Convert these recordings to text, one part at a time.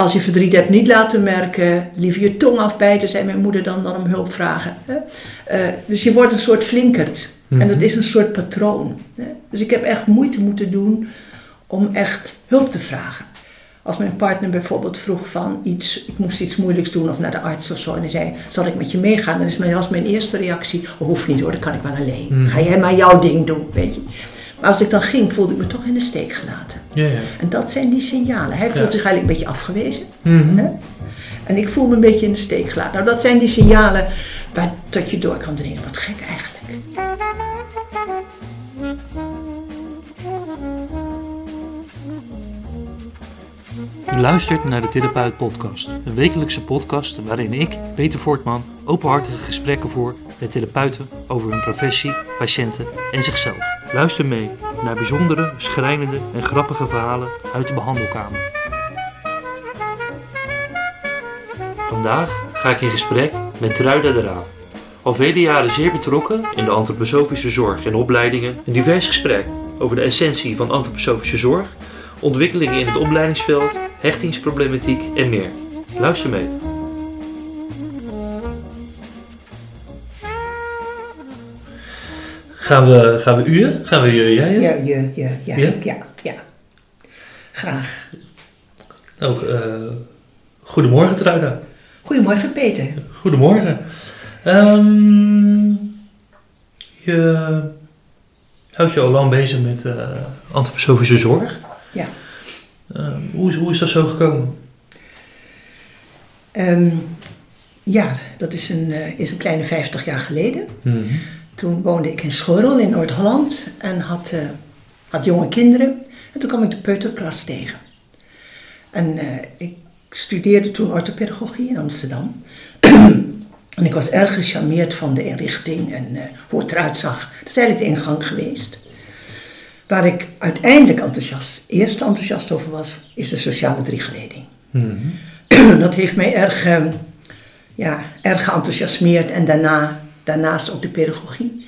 als je verdriet hebt, niet laten merken. Liever je tong afbijten, zei mijn moeder dan, dan om hulp vragen. Hè? Eh, dus je wordt een soort flinkerd. En dat Mhm. is een soort patroon. Hè? Dus ik heb echt moeite moeten doen om echt hulp te vragen. Als mijn partner bijvoorbeeld vroeg van iets, ik moest iets moeilijks doen of naar de arts of zo. En hij zei, zal ik met je meegaan? Dan is mijn, was mijn eerste reactie, oh, hoeft niet hoor, dat kan ik wel alleen. Mhm. Ga jij maar jouw ding doen, weet je. Maar als ik dan ging, voelde ik me toch in de steek gelaten. Ja, ja. En dat zijn die signalen. Hij voelt Ja. zich eigenlijk een beetje afgewezen. Mhm. Hè? En ik voel me een beetje in de steek gelaten. Nou, dat zijn die signalen waar dat je door kan dringen. Wat gek eigenlijk. U luistert naar de Therapeut Podcast, een wekelijkse podcast waarin ik, Peter Voortman, openhartige gesprekken voer met therapeuten over hun professie, patiënten en zichzelf. Luister mee naar bijzondere, schrijnende en grappige verhalen uit de behandelkamer. Vandaag ga ik in gesprek met Truida de Raaf. Al vele jaren zeer betrokken in de antroposofische zorg en opleidingen. Een divers gesprek over de essentie van antroposofische zorg ontwikkelingen in het opleidingsveld, hechtingsproblematiek en meer. Luister mee. Gaan we, gaan we uren? Gaan we eh, jij? Ja, ja, ja, ja, Ja? ja, ja. Graag. Nou, eh, goedemorgen Truida. Goedemorgen, Peter. Goedemorgen. Ehm, je houdt je al lang bezig met eh antroposofische zorg. Ja. Ehm, hoe, is- hoe is dat zo gekomen? Ehm, ja, dat is een, eh, is een kleine 50 jaar geleden. Toen woonde ik in Schorrel in Noord-Holland en had, eh, had jonge kinderen. En toen kwam ik de peuterklas tegen. En eh, ik studeerde toen orthopedagogie in Amsterdam. en ik was erg gecharmeerd van de inrichting en hoe het eruit zag. Dat is eigenlijk de ingang geweest. Waar ik uiteindelijk enthousiast, eerst enthousiast over was, is de sociale driegeleding. Mhm. dat heeft mij erg, eh, ja, erg geenthousiasmeerd. En daarna, daarnaast ook de pedagogie.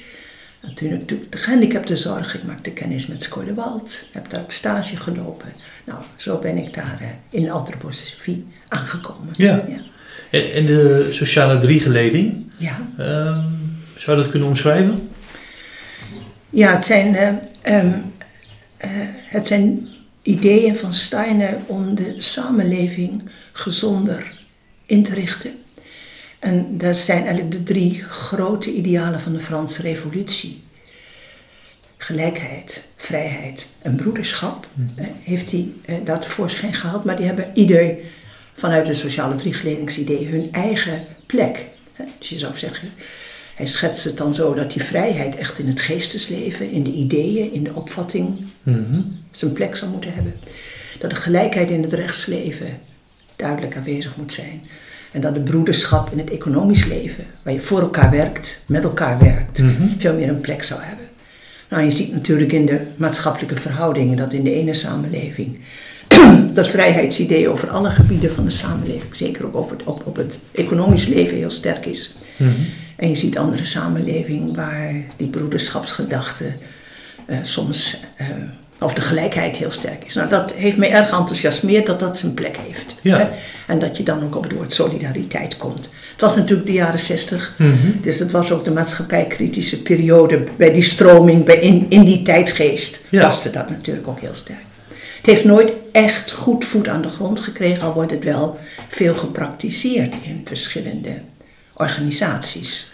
Natuurlijk de gehandicaptenzorg. Ik maakte kennis met Skoorderwald. Heb daar ook stage gelopen. Nou, zo ben ik daar eh, in de antroposofie aangekomen. Ja. Ja. En, de sociale driegeleding, ja. ehm, zou je dat kunnen omschrijven? Ja, het zijn, eh, ehm, eh, het zijn ideeën van Steiner om de samenleving gezonder in te richten. En dat zijn eigenlijk de drie grote idealen van de Franse Revolutie. Gelijkheid, vrijheid en broederschap eh, heeft hij eh, daar tevoorschijn gehaald. Maar die hebben ieder vanuit de sociale driegeledingsidee hun eigen plek. Hè. Dus je zou zeggen, hij schetst het dan zo dat die vrijheid echt in het geestesleven, in de ideeën, in de opvatting Mhm. zijn plek zou moeten hebben. Dat de gelijkheid in het rechtsleven duidelijk aanwezig moet zijn. En dat de broederschap in het economisch leven, waar je voor elkaar werkt, met elkaar werkt, Mhm. veel meer een plek zou hebben. Nou, je ziet natuurlijk in de maatschappelijke verhoudingen dat in de ene samenleving dat vrijheidsidee over alle gebieden van de samenleving, zeker ook op het, op, op het economisch leven, heel sterk is. Mhm. En je ziet andere samenlevingen waar die broederschapsgedachte eh, soms, eh, of de gelijkheid heel sterk is. Nou, dat heeft mij erg enthousiasmeerd dat dat zijn plek heeft. Ja. Hè? En dat je dan ook op het woord solidariteit komt. Het was natuurlijk de jaren zestig, Mhm. dus het was ook de maatschappijkritische periode. Bij die stroming, bij in, in die tijdgeest, Ja. paste dat natuurlijk ook heel sterk. Het heeft nooit echt goed voet aan de grond gekregen, al wordt het wel veel gepraktiseerd in verschillende organisaties.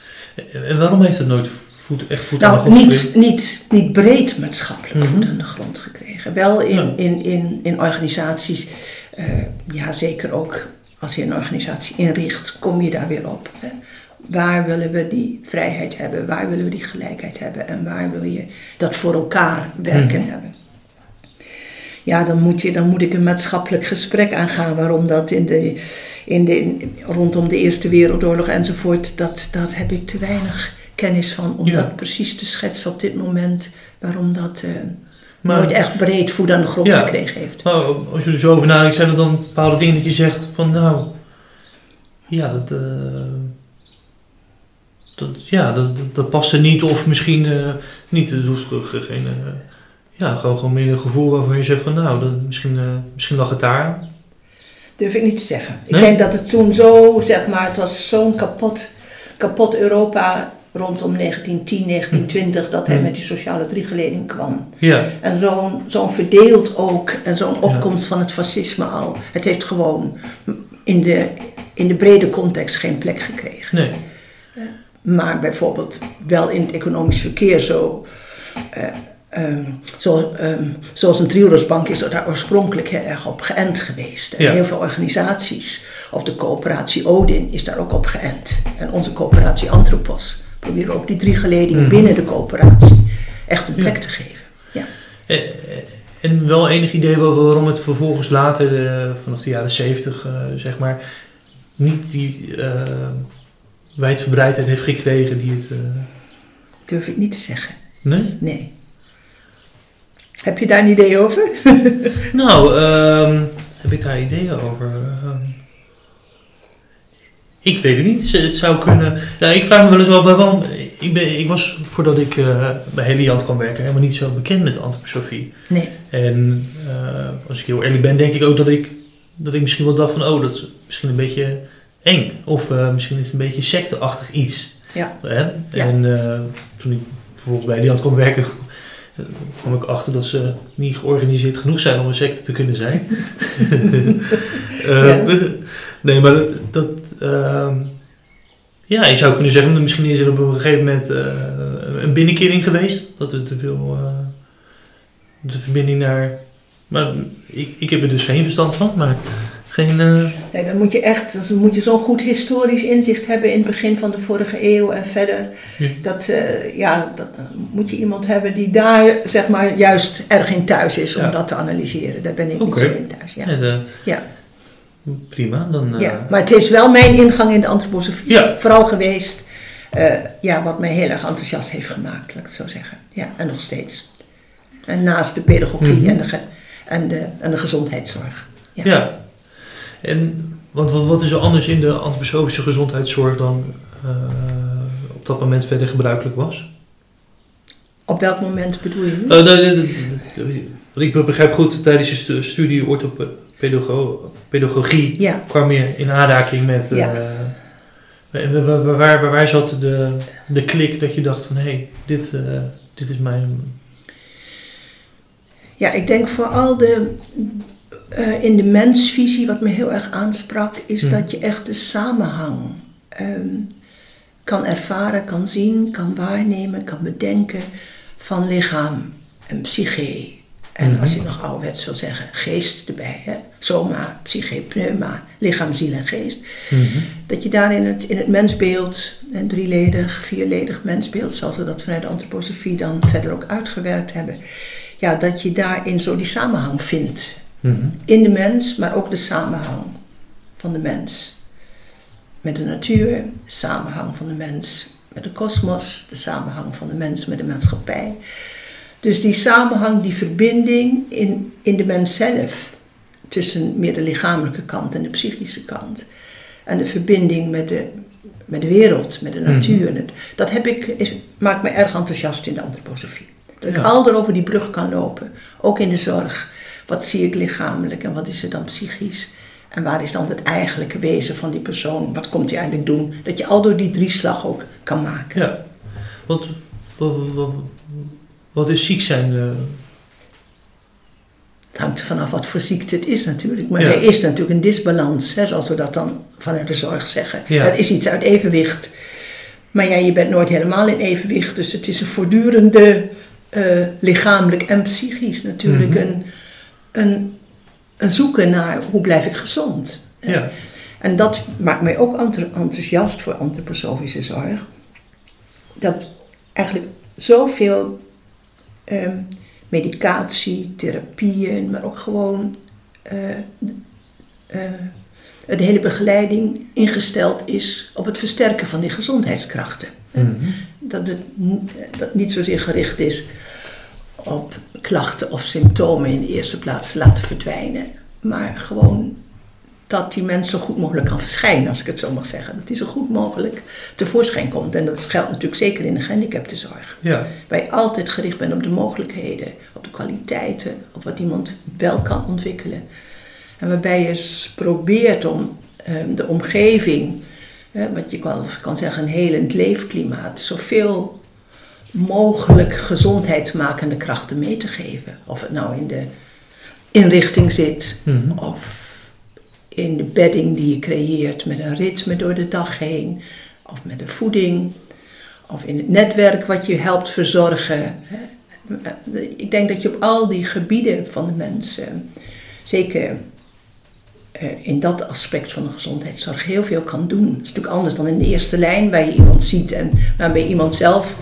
En- waarom heeft het nooit voet, echt voet aan de Nou, grond niet, gekregen? niet, niet breed maatschappelijk Mhm. voet aan de grond gekregen. Wel in, Ja. in, in, in organisaties, eh, ja zeker ook als je een organisatie inricht, kom je daar weer op. Hè. Waar willen we die vrijheid hebben? Waar willen we die gelijkheid hebben? En waar wil je dat voor elkaar werken Mhm. hebben? Ja, dan moet, je, dan moet ik een maatschappelijk gesprek aangaan waarom dat in de, in de, in- rondom de Eerste Wereldoorlog enzovoort, dat, dat heb ik te weinig kennis van om Ja. dat precies te schetsen op dit moment, waarom dat eh, Maar- nooit echt breed voet aan de grond Ja. gekregen heeft. Als je er zo over nadenkt, zijn er dan bepaalde dingen dat je zegt van nou, ja, dat, eh, dat, ja, dat, dat, dat past er niet of misschien eh, niet. Het hoeft ge- ge- geen, ja, gewoon, gewoon meer een gevoel waarvan je zegt van nou, dat, misschien, eh, misschien lag het daar. Durf ik niet te zeggen. Ik denk dat het toen zo, zeg maar, het was zo'n kapot, kapot Europa rondom 1910, 1920, dat hij Hmm. met die sociale driegeleding kwam. Ja, En zo'n zo'n verdeeld ook, en zo'n Ja. opkomst van het fascisme al. Het heeft gewoon in de, in de brede context geen plek gekregen. nee. Maar bijvoorbeeld wel in het economisch verkeer zo. eh, ehm, zo ehm, zoals een Triodosbank is er daar oorspronkelijk heel erg op geënt geweest. En Ja. heel veel organisaties, of de coöperatie Odin is daar ook op geënt. En onze coöperatie Anthropos proberen ook die drie geledingen Mhm. binnen de coöperatie echt een Ja. plek te geven. Ja. Eh, eh, En wel enig idee wel waarom het vervolgens later, eh, vanaf de jaren 70, eh, zeg maar, niet die eh wijdverbreidheid heeft gekregen die het. Durf ik niet te zeggen. nee? Nee. Heb je daar een idee over? Nou, ehm, heb ik daar ideeën over? Ehm, ik weet het niet. Het zou kunnen. Nou, ik vraag me wel eens af waarom. Ik, ben, ik was voordat ik eh, bij Heliant kwam werken helemaal niet zo bekend met antroposofie. Nee. En eh, als ik heel eerlijk ben, denk ik ook dat ik, dat ik misschien wel dacht van, oh, dat is misschien een beetje eng. Of eh, misschien is het een beetje secteachtig iets. Ja. En toen ik vervolgens bij Heliant kwam werken, kwam ik achter dat ze niet georganiseerd genoeg zijn om een secte te kunnen zijn. Eh, Ja. Nee, maar dat... dat ehm, ja, je zou kunnen zeggen, misschien is er op een gegeven moment eh, een binnenkering geweest. Dat er te veel... eh, de verbinding naar... Maar ik, ik heb er dus geen verstand van, maar geen... eh, Nee, dan moet je echt, dan moet je zo'n goed historisch inzicht hebben in het begin van de vorige eeuw en verder. Ja. Dat, eh, ja, dat eh, moet je iemand hebben die daar, zeg maar, juist erg in thuis is om Ja. dat te analyseren. Daar ben ik Oké. niet zo in thuis. Ja. ja. Prima, dan... eh, Ja. Maar het is wel mijn ingang in de antroposofie Ja. vooral geweest. eh, ja, wat mij heel erg enthousiast heeft gemaakt, laat ik het zo zeggen. Ja, en nog steeds. En naast de pedagogie Mhm. en, de en, de, en de gezondheidszorg. Ja. En want wat, wat is er anders in de antroposofische gezondheidszorg dan eh, op dat moment verder gebruikelijk was? Op welk moment bedoel je? Eh, ik begrijp goed, tijdens je stu- studie orthopedago- pedagogie Ja. kwam je in aanraking met... eh, Ja. waar, waar, waar zat de, de klik dat je dacht van, hé, hey, dit, eh, dit is mijn... Ja, ik denk vooral de, eh, in de mensvisie, wat me heel erg aansprak, is Hmm. dat je echt de samenhang ehm, kan ervaren, kan zien, kan waarnemen, kan bedenken van lichaam en psyche. En Mhm. als je nog ouderwets wil zeggen, geest erbij. Hè? Soma, psyche, pneuma, lichaam, ziel en geest. Dat je daar in het, in het mensbeeld, een drieledig, vierledig mensbeeld, zoals we dat vanuit de antroposofie dan verder ook uitgewerkt hebben, ja, dat je daarin zo die samenhang vindt. Mhm. In de mens, maar ook de samenhang van de mens. Met de natuur, de samenhang van de mens met de kosmos, de samenhang van de mens met de maatschappij. Dus die samenhang, die verbinding in, in de mens zelf, tussen meer de lichamelijke kant en de psychische kant. En de verbinding met de, met de wereld, met de Mhm. natuur. Dat heb ik, is, maakt me erg enthousiast in de antroposofie. Dat ik al over die brug kan lopen, ook in de zorg. Wat zie ik lichamelijk en wat is er dan psychisch? En waar is dan het eigenlijke wezen van die persoon? Wat komt hij eigenlijk doen? Dat je al door die drieslag ook kan maken. Ja. Wat, wat, wat, wat is ziek zijn? eh? Het hangt vanaf wat voor ziekte het is natuurlijk. Maar Ja. er is natuurlijk een disbalans, hè, zoals we dat dan vanuit de zorg zeggen. Ja. Er is iets uit evenwicht. Maar ja, je bent nooit helemaal in evenwicht. Dus het is een voortdurende, eh, lichamelijk en psychisch natuurlijk, Mhm. een, een, een zoeken naar hoe blijf ik gezond. ja. En dat maakt mij ook enth- enthousiast voor antroposofische zorg. Dat eigenlijk zoveel ehm, medicatie, therapieën, maar ook gewoon eh, eh, de hele begeleiding ingesteld is op het versterken van die gezondheidskrachten. Mhm. Dat het dat niet zozeer gericht is op klachten of symptomen in de eerste plaats te laten verdwijnen, maar gewoon dat die mens zo goed mogelijk kan verschijnen, als ik het zo mag zeggen. Dat die zo goed mogelijk tevoorschijn komt. En dat geldt natuurlijk zeker in de gehandicaptenzorg. Ja. Waar je altijd gericht bent op de mogelijkheden, op de kwaliteiten, op wat iemand wel kan ontwikkelen. En waarbij je probeert om ehm, de omgeving, wat je wel kan zeggen een helend leefklimaat, zoveel mogelijk gezondheidsmakende krachten mee te geven. Of het nou in de inrichting zit, mhm. of in de bedding die je creëert met een ritme door de dag heen, of met de voeding, of in het netwerk wat je helpt verzorgen. Ik denk dat je op al die gebieden van de mensen, zeker eh, in dat aspect van de gezondheidszorg, heel veel kan doen. Het is natuurlijk anders dan in de eerste lijn, waar je iemand ziet en waarbij iemand zelf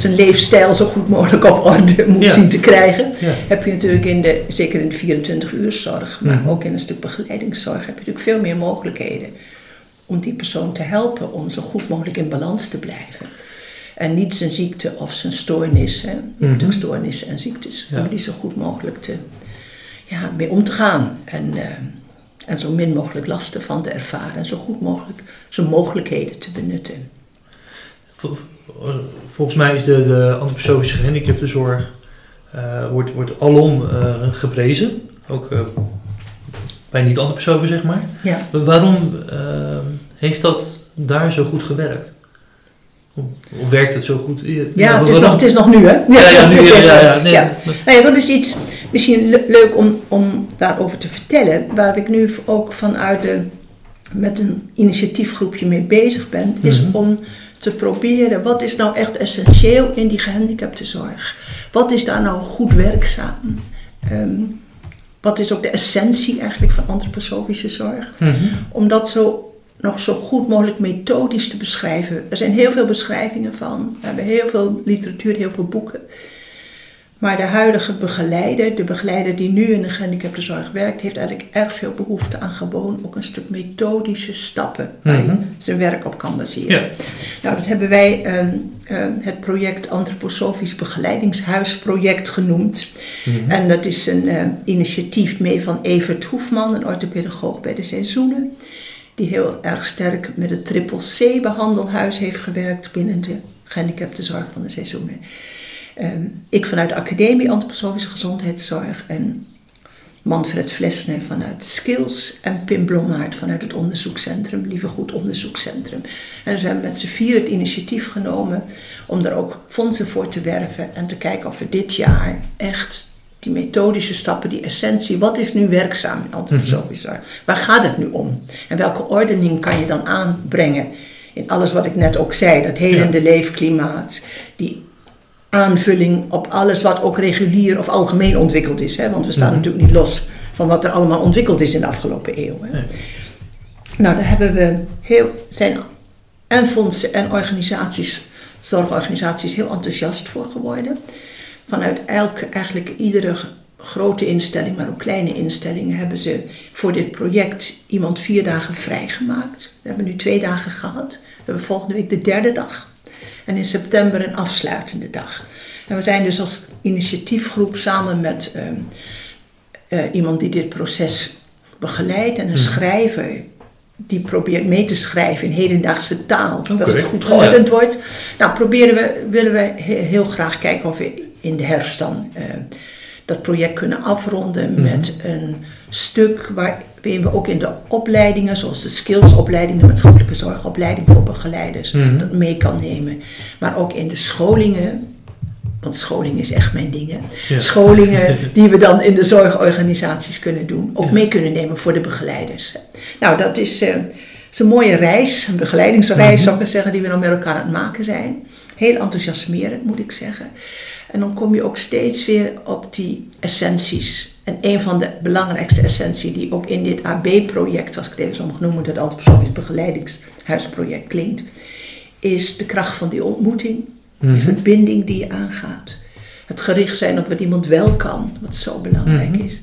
zijn leefstijl zo goed mogelijk op orde moet zien te krijgen. Heb je natuurlijk in de, zeker in de 24 uur zorg, maar mhm. ook in een stuk begeleidingszorg, heb je natuurlijk veel meer mogelijkheden om die persoon te helpen om zo goed mogelijk in balans te blijven. En niet zijn ziekte of zijn stoornis, hè. je hebt mhm. natuurlijk stoornissen en ziektes, om die zo goed mogelijk te, ja, mee om te gaan. En, uh, en zo min mogelijk lasten van te ervaren en zo goed mogelijk zijn mogelijkheden te benutten volgens mij is de, de antroposofische gehandicaptenzorg uh, wordt, wordt alom uh, geprezen. Ook uh, bij niet-antroposofen, zeg maar. Ja. Waarom heeft dat daar zo goed gewerkt? Of werkt het zo goed? Ja, ja het, is nog, het is nog nu, hè? Ja, ja, nu, ja, nee. ja. Nou ja, dat is iets misschien leuk om, om daarover te vertellen. Waar ik nu ook vanuit de, met een initiatiefgroepje mee bezig ben, is mhm. om te proberen wat is nou echt essentieel in die gehandicaptenzorg. Wat is daar nou goed werkzaam? Ehm, wat is ook de essentie eigenlijk van antroposofische zorg? Mhm. Om dat zo nog zo goed mogelijk methodisch te beschrijven. Er zijn heel veel beschrijvingen van. We hebben heel veel literatuur, heel veel boeken. Maar de huidige begeleider, de begeleider die nu in de gehandicaptenzorg werkt, heeft eigenlijk erg veel behoefte aan gewoon ook een stuk methodische stappen waar hij mhm. zijn werk op kan baseren. Ja. Nou, dat hebben wij ehm, ehm, het project Antroposofisch Begeleidingshuisproject genoemd. Mhm. En dat is een uh, initiatief mee van Evert Hoefman, een orthopedagoog bij de Seizoenen. Die heel erg sterk met het triple C behandelhuis heeft gewerkt binnen de gehandicaptenzorg van de Seizoenen. Ehm, ik vanuit de Academie Antroposofische Gezondheidszorg en Manfred Flesner vanuit Skills en Pim Blommaert vanuit het onderzoekscentrum, Lieve Goed Onderzoekscentrum. En we hebben met z'n vier het initiatief genomen om daar ook fondsen voor te werven en te kijken of we dit jaar echt die methodische stappen, die essentie, wat is nu werkzaam in antroposofische zorg? Waar gaat het nu om? En welke ordening kan je dan aanbrengen in alles wat ik net ook zei, dat helende ja. leefklimaat, die aanvulling op alles wat ook regulier of algemeen ontwikkeld is. Hè? Want we staan mhm. natuurlijk niet los van wat er allemaal ontwikkeld is in de afgelopen eeuw. Hè? Nou, daar hebben we heel, zijn en fondsen en organisaties, zorgorganisaties, heel enthousiast voor geworden. Vanuit elke, eigenlijk iedere grote instelling, maar ook kleine instellingen, hebben ze voor dit project iemand vier dagen vrijgemaakt. We hebben nu twee dagen gehad. We hebben volgende week de derde dag. En in september een afsluitende dag. En we zijn dus als initiatiefgroep samen met ehm, eh, iemand die dit proces begeleidt en een hmm. schrijver die probeert mee te schrijven in hedendaagse taal, dat het goed geordend wordt. Nou, proberen we, willen we heel graag kijken of we in de herfst dan uh, dat project kunnen afronden mhm. met een stuk waarin we ook in de opleidingen, zoals de skillsopleiding, de maatschappelijke zorgopleiding voor begeleiders, mhm. dat mee kan nemen. Maar ook in de scholingen, want scholing is echt mijn ding. Scholingen die we dan in de zorgorganisaties kunnen doen, ook mee kunnen nemen voor de begeleiders. Nou, dat is, uh, een mooie reis, een begeleidingsreis mhm. zou ik zeggen, die we dan met elkaar aan het maken zijn. Heel enthousiasmerend moet ik zeggen. En dan kom je ook steeds weer op die essenties. En een van de belangrijkste essenties die ook in dit AB-project, als ik het even zo mag noemen, dat altijd begeleidingshuisproject klinkt, is de kracht van die ontmoeting, die mhm. verbinding die je aangaat. Het gericht zijn op wat iemand wel kan, wat zo belangrijk mhm. is.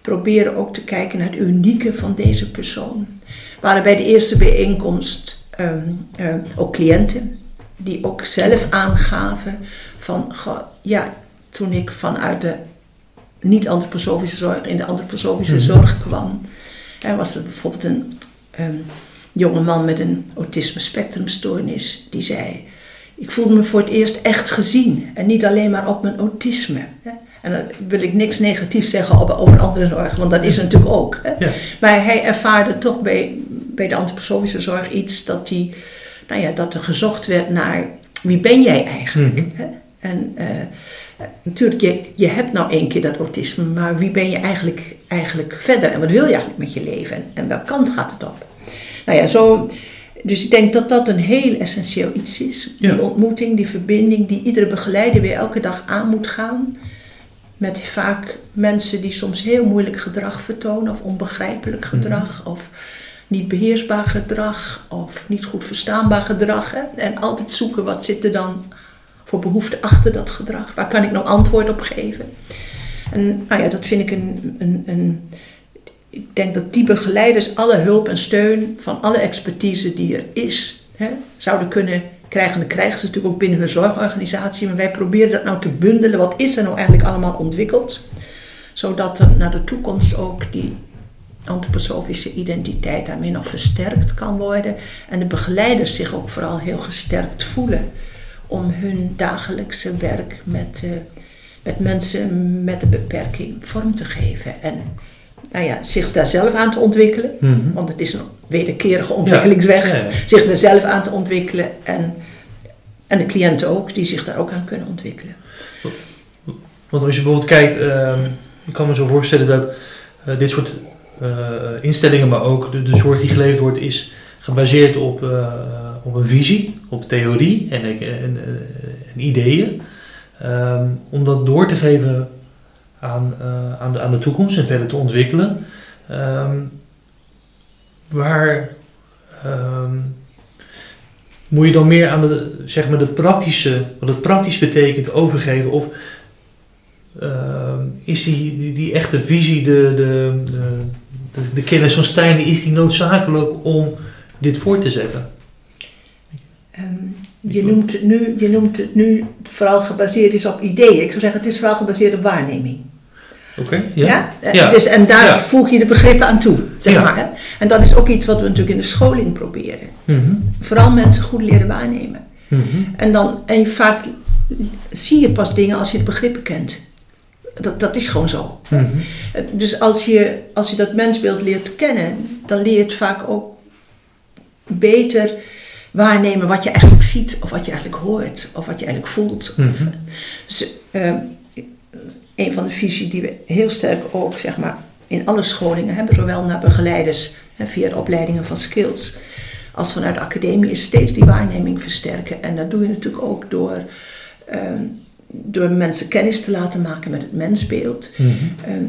Proberen ook te kijken naar het unieke van deze persoon. waren bij de eerste bijeenkomst ehm, ehm, ook cliënten die ook zelf aangaven van, ja, toen ik vanuit de niet-antroposofische zorg in de antroposofische mhm. zorg kwam, er was er bijvoorbeeld een, een jonge man met een autisme spectrumstoornis die zei: Ik voelde me voor het eerst echt gezien en niet alleen maar op mijn autisme. En dan wil ik niks negatiefs zeggen over, andere zorg, want dat is er natuurlijk ook. Hè? Maar hij ervaarde toch bij, bij de antroposofische zorg iets dat, die, nou ja, dat er gezocht werd naar wie ben jij eigenlijk? Mm hè? En uh, natuurlijk, je, je hebt nou één keer dat autisme, maar wie ben je eigenlijk, eigenlijk verder? En wat wil je eigenlijk met je leven? En, en welke kant gaat het op? Nou ja, zo, dus ik denk dat dat een heel essentieel iets is. Die ontmoeting, die verbinding, die iedere begeleider weer elke dag aan moet gaan. Met vaak mensen die soms heel moeilijk gedrag vertonen, of onbegrijpelijk mhm. gedrag, of niet beheersbaar gedrag, of niet goed verstaanbaar gedrag. Hè? En altijd zoeken wat zit er dan voor behoefte achter dat gedrag. Waar kan ik nou antwoord op geven? En nou ja, dat vind ik een, een, een ik denk dat die begeleiders alle hulp en steun van alle expertise die er is, hè, zouden kunnen krijgen. En dat krijgen ze natuurlijk ook binnen hun zorgorganisatie. Maar wij proberen dat nou te bundelen. Wat is er nou eigenlijk allemaal ontwikkeld? Zodat er naar de toekomst ook die antroposofische identiteit daarmee nog versterkt kan worden. En de begeleiders zich ook vooral heel gesterkt voelen om hun dagelijkse werk met, uh, met mensen met een beperking vorm te geven. En nou ja, zich daar zelf aan te ontwikkelen. Mhm. Want het is een wederkerige ontwikkelingsweg. Zich daar zelf aan te ontwikkelen. En, en de cliënten ook, die zich daar ook aan kunnen ontwikkelen. Want als je bijvoorbeeld kijkt, uh, ik kan me zo voorstellen dat uh, dit soort uh, instellingen, maar ook de, de zorg die geleverd wordt, is gebaseerd op, op een visie, op theorie en, en, en, en ideeën. Um, om dat door te geven aan, uh, aan, de, aan de toekomst en verder te ontwikkelen. Um, waar um, moet je dan meer aan de, zeg maar de praktische, wat het praktisch betekent, overgeven? Of is die, die, die, echte visie, de, de, de, de, kennis van Stijn, is die noodzakelijk om dit voor te zetten? Um, je, noemt het nu, je noemt het nu vooral gebaseerd is op ideeën. Ik zou zeggen, het is vooral gebaseerd op waarneming. Oké, ja. ja. Dus, en daar voeg je de begrippen aan toe, zeg maar. Hè? En dat is ook iets wat we natuurlijk in de scholing proberen. Mhm. Vooral mensen goed leren waarnemen. Mhm. En dan, en vaak zie je pas dingen als je de begrippen kent. Dat, dat is gewoon zo. Mhm. Dus als je, als je dat mensbeeld leert kennen, dan leer je het vaak ook beter waarnemen wat je eigenlijk ziet, of wat je eigenlijk hoort, of wat je eigenlijk voelt. Dus, uh, een van de visies die we heel sterk ook zeg maar, in alle scholingen hebben, zowel naar begeleiders hè, via de opleidingen van skills, als vanuit de academie, is steeds die waarneming versterken. En dat doe je natuurlijk ook door, ehm, door mensen kennis te laten maken met het mensbeeld. Mhm. Ehm,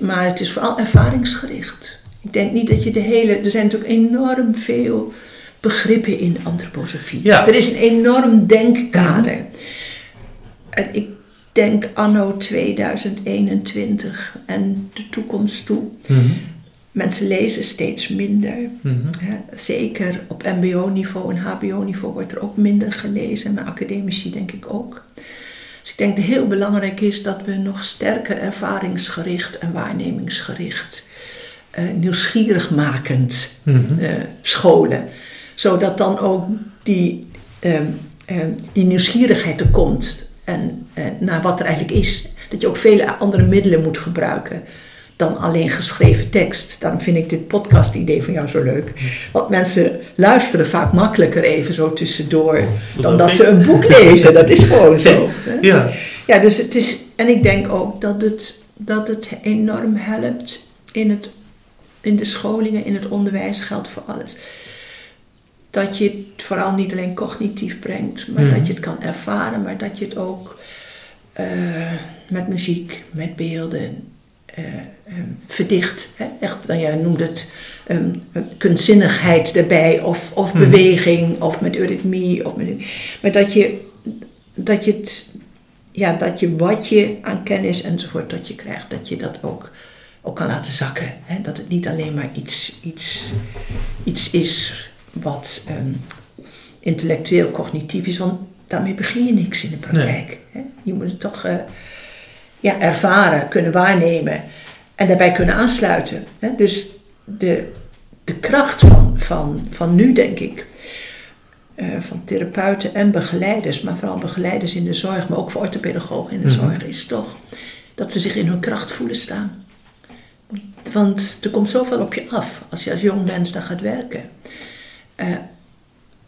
maar het is vooral ervaringsgericht. Ik denk niet dat je de hele. Er zijn natuurlijk enorm veel begrippen in antroposofie. Er is een enorm denkkader. Mhm. En ik denk anno 2021 en de toekomst toe. Mhm. Mensen lezen steeds minder. Mhm. zeker op MBO-niveau en HBO-niveau wordt er ook minder gelezen, maar academici denk ik ook. Dus ik denk dat het heel belangrijk is dat we nog sterker ervaringsgericht en waarnemingsgericht, uh, nieuwsgierig makend mm scholen. Zodat dan ook die, ehm, ehm, die nieuwsgierigheid er komt en eh, naar wat er eigenlijk is. Dat je ook vele andere middelen moet gebruiken dan alleen geschreven tekst. Daarom vind ik dit podcast-idee van jou zo leuk. Want mensen luisteren vaak makkelijker even zo tussendoor dan dat ze een boek lezen. Dat is gewoon zo. Ja. ja, dus het is. En ik denk ook dat het, dat het enorm helpt in, het, in de scholingen, in het onderwijs, geldt voor alles dat je het vooral niet alleen cognitief brengt, maar dat je het kan ervaren, maar dat je het ook uh, met muziek, met beelden uh, um, verdicht. Hè? Echt, nou ja, noem het um, kunstzinnigheid erbij, of, of mm. beweging, of met eurythmie, of met, maar dat je, dat je het, ja, dat je wat je aan kennis enzovoort dat je krijgt, dat je dat ook ook kan laten zakken. Hè? Dat het niet alleen maar iets, iets, iets is wat um, intellectueel cognitief is, want daarmee begin je niks in de praktijk. Je moet het toch uh, ja, ervaren, kunnen waarnemen en daarbij kunnen aansluiten. Hè? Dus de, de kracht van, van, van nu, denk ik, van therapeuten en begeleiders, maar vooral begeleiders in de zorg, maar ook voor orthopedagogen in de Mhm. zorg, is toch dat ze zich in hun kracht voelen staan. Want er komt zoveel op je af als je als jong mens daar gaat werken. Eh,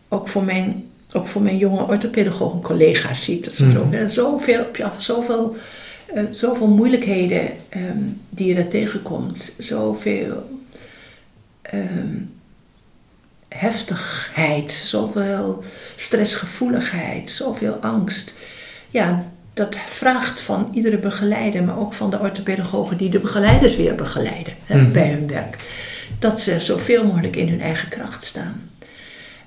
ook, voor mijn, ook voor mijn jonge orthopedagogen collega's zie ik dat soms Mhm. ook. Zoveel op je af, zoveel, eh, zoveel moeilijkheden ehm, die je daar tegenkomt. Zoveel ehm, heftigheid, zoveel stressgevoeligheid, zoveel angst. Ja, dat vraagt van iedere begeleider, maar ook van de orthopedagogen die de begeleiders weer begeleiden hè, Mhm. bij hun werk. Dat ze zoveel mogelijk in hun eigen kracht staan.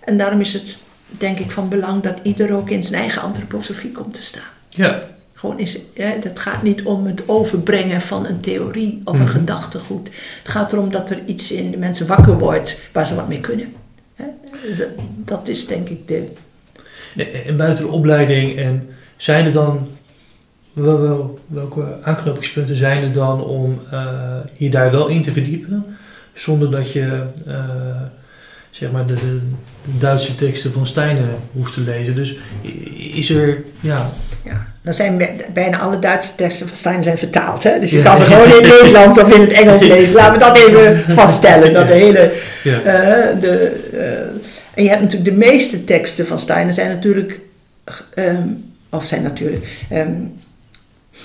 En daarom is het denk ik van belang dat ieder ook in zijn eigen antroposofie komt te staan. Ja. Gewoon is, hè, dat gaat niet om het overbrengen van een theorie of een Mhm. gedachtegoed. Het gaat erom dat er iets in de mensen wakker wordt waar ze wat mee kunnen. Hè? Dat, dat is denk ik de. En- En buiten de opleiding, en zijn er dan, wel, wel- welke aanknopingspunten zijn er dan om eh, je daar wel in te verdiepen, zonder dat je eh, zeg maar de, de, de Duitse teksten van Steiner hoeft te lezen? Dus is er, ja, Ja, dan zijn bij- bijna alle Duitse teksten van Stein zijn vertaald. Hè? Dus je Ja. kan ze gewoon in het Nederlands of in het Engels lezen. Laten we dat even vaststellen. Dat de hele, ja. eh, de, eh, en je hebt natuurlijk de meeste teksten van Steiner zijn natuurlijk, ehm, of zijn natuurlijk, ehm,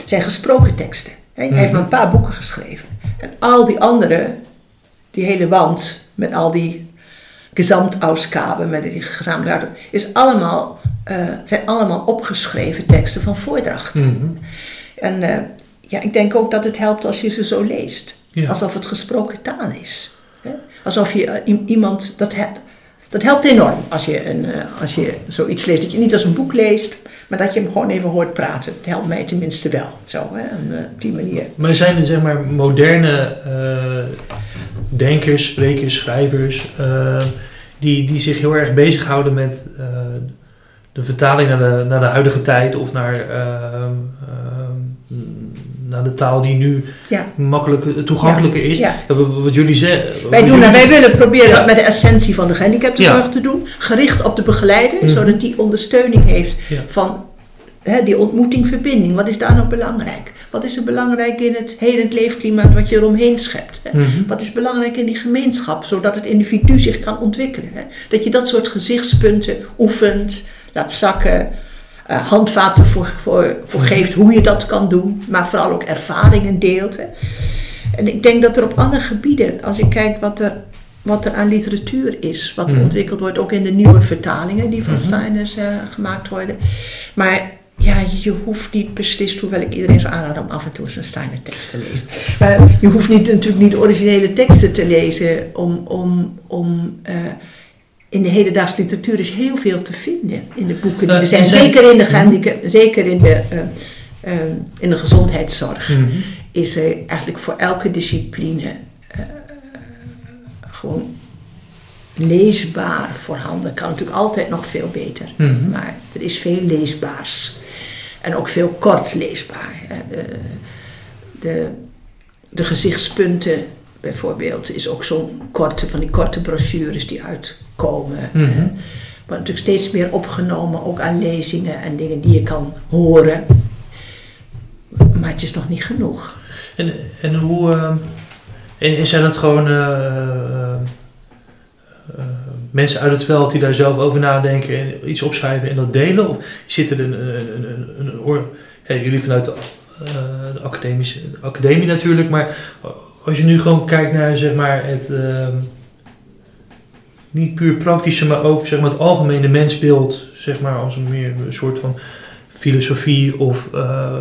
zijn gesproken teksten. Hè? Hij heeft Mhm. maar een paar boeken geschreven. En al die andere, die hele wand met al die gezamtausgaben, met die gezamenlijke is allemaal, eh, zijn allemaal opgeschreven teksten van voordrachten. Mhm. En eh, ja, ik denk ook dat het helpt als je ze zo leest. Ja. Alsof het gesproken taal is. Hè? Alsof je eh, iemand, dat, he- dat helpt enorm als je, een, als je zoiets leest. Dat je niet als een boek leest, maar dat je hem gewoon even hoort praten. Het helpt mij tenminste wel, zo, hè? Op die manier. Maar zijn er zeg maar moderne denkers, sprekers, schrijvers eh, die, die zich heel erg bezighouden met eh, de vertaling naar de, naar de huidige tijd of naar, ehm, naar de taal die nu Ja. makkelijk toegankelijker is? Ja. Wat, jullie zeggen. Wij, doen, wij willen proberen dat met de essentie van de gehandicaptenzorg te doen. Gericht op de begeleider, Mhm. zodat die ondersteuning heeft van die ontmoeting, verbinding. Wat is daar nou belangrijk? Wat is er belangrijk in het hele leefklimaat wat je eromheen schept? Mhm. Wat is belangrijk in die gemeenschap, zodat het individu zich kan ontwikkelen? Dat je dat soort gezichtspunten oefent, laat zakken, eh, handvaten voor, voor, voor geeft hoe je dat kan doen, maar vooral ook ervaringen deelt. En ik denk dat er op alle gebieden, als je kijkt wat er, wat er aan literatuur is, wat Mhm. ontwikkeld wordt, ook in de nieuwe vertalingen die van Mhm. Steiners eh, gemaakt worden. Maar ja, je hoeft niet beslist, hoewel ik iedereen zou aanraden om af en toe eens een Steiner tekst te lezen. Maar je hoeft niet, natuurlijk niet originele teksten te lezen om, om, om eh, in de hedendaagse literatuur is heel veel te vinden in de boeken die er zijn. Zeker in de, gehandicap- zeker in de, eh, eh, in de gezondheidszorg Mhm. is er eigenlijk voor elke discipline gewoon leesbaar voorhanden. Kan natuurlijk altijd nog veel beter, Mhm. maar er is veel leesbaars. En ook veel kort leesbaar. De, de, de gezichtspunten bijvoorbeeld is ook zo'n korte, van die korte brochures die uitkomen. Eh, wordt natuurlijk steeds meer opgenomen, ook aan lezingen en dingen die je kan horen. Maar het is nog niet genoeg. En, en hoe. eh, en, en zijn dat gewoon eh, mensen uit het veld die daar zelf over nadenken en iets opschrijven en dat delen? Of zit er een. een, een, een, ja, jullie vanuit de, eh, de, academische, de academie natuurlijk, maar als je nu gewoon kijkt naar zeg maar het. ehm, niet puur praktische, maar ook zeg maar, het algemene mensbeeld, zeg maar, als een meer een soort van filosofie of eh,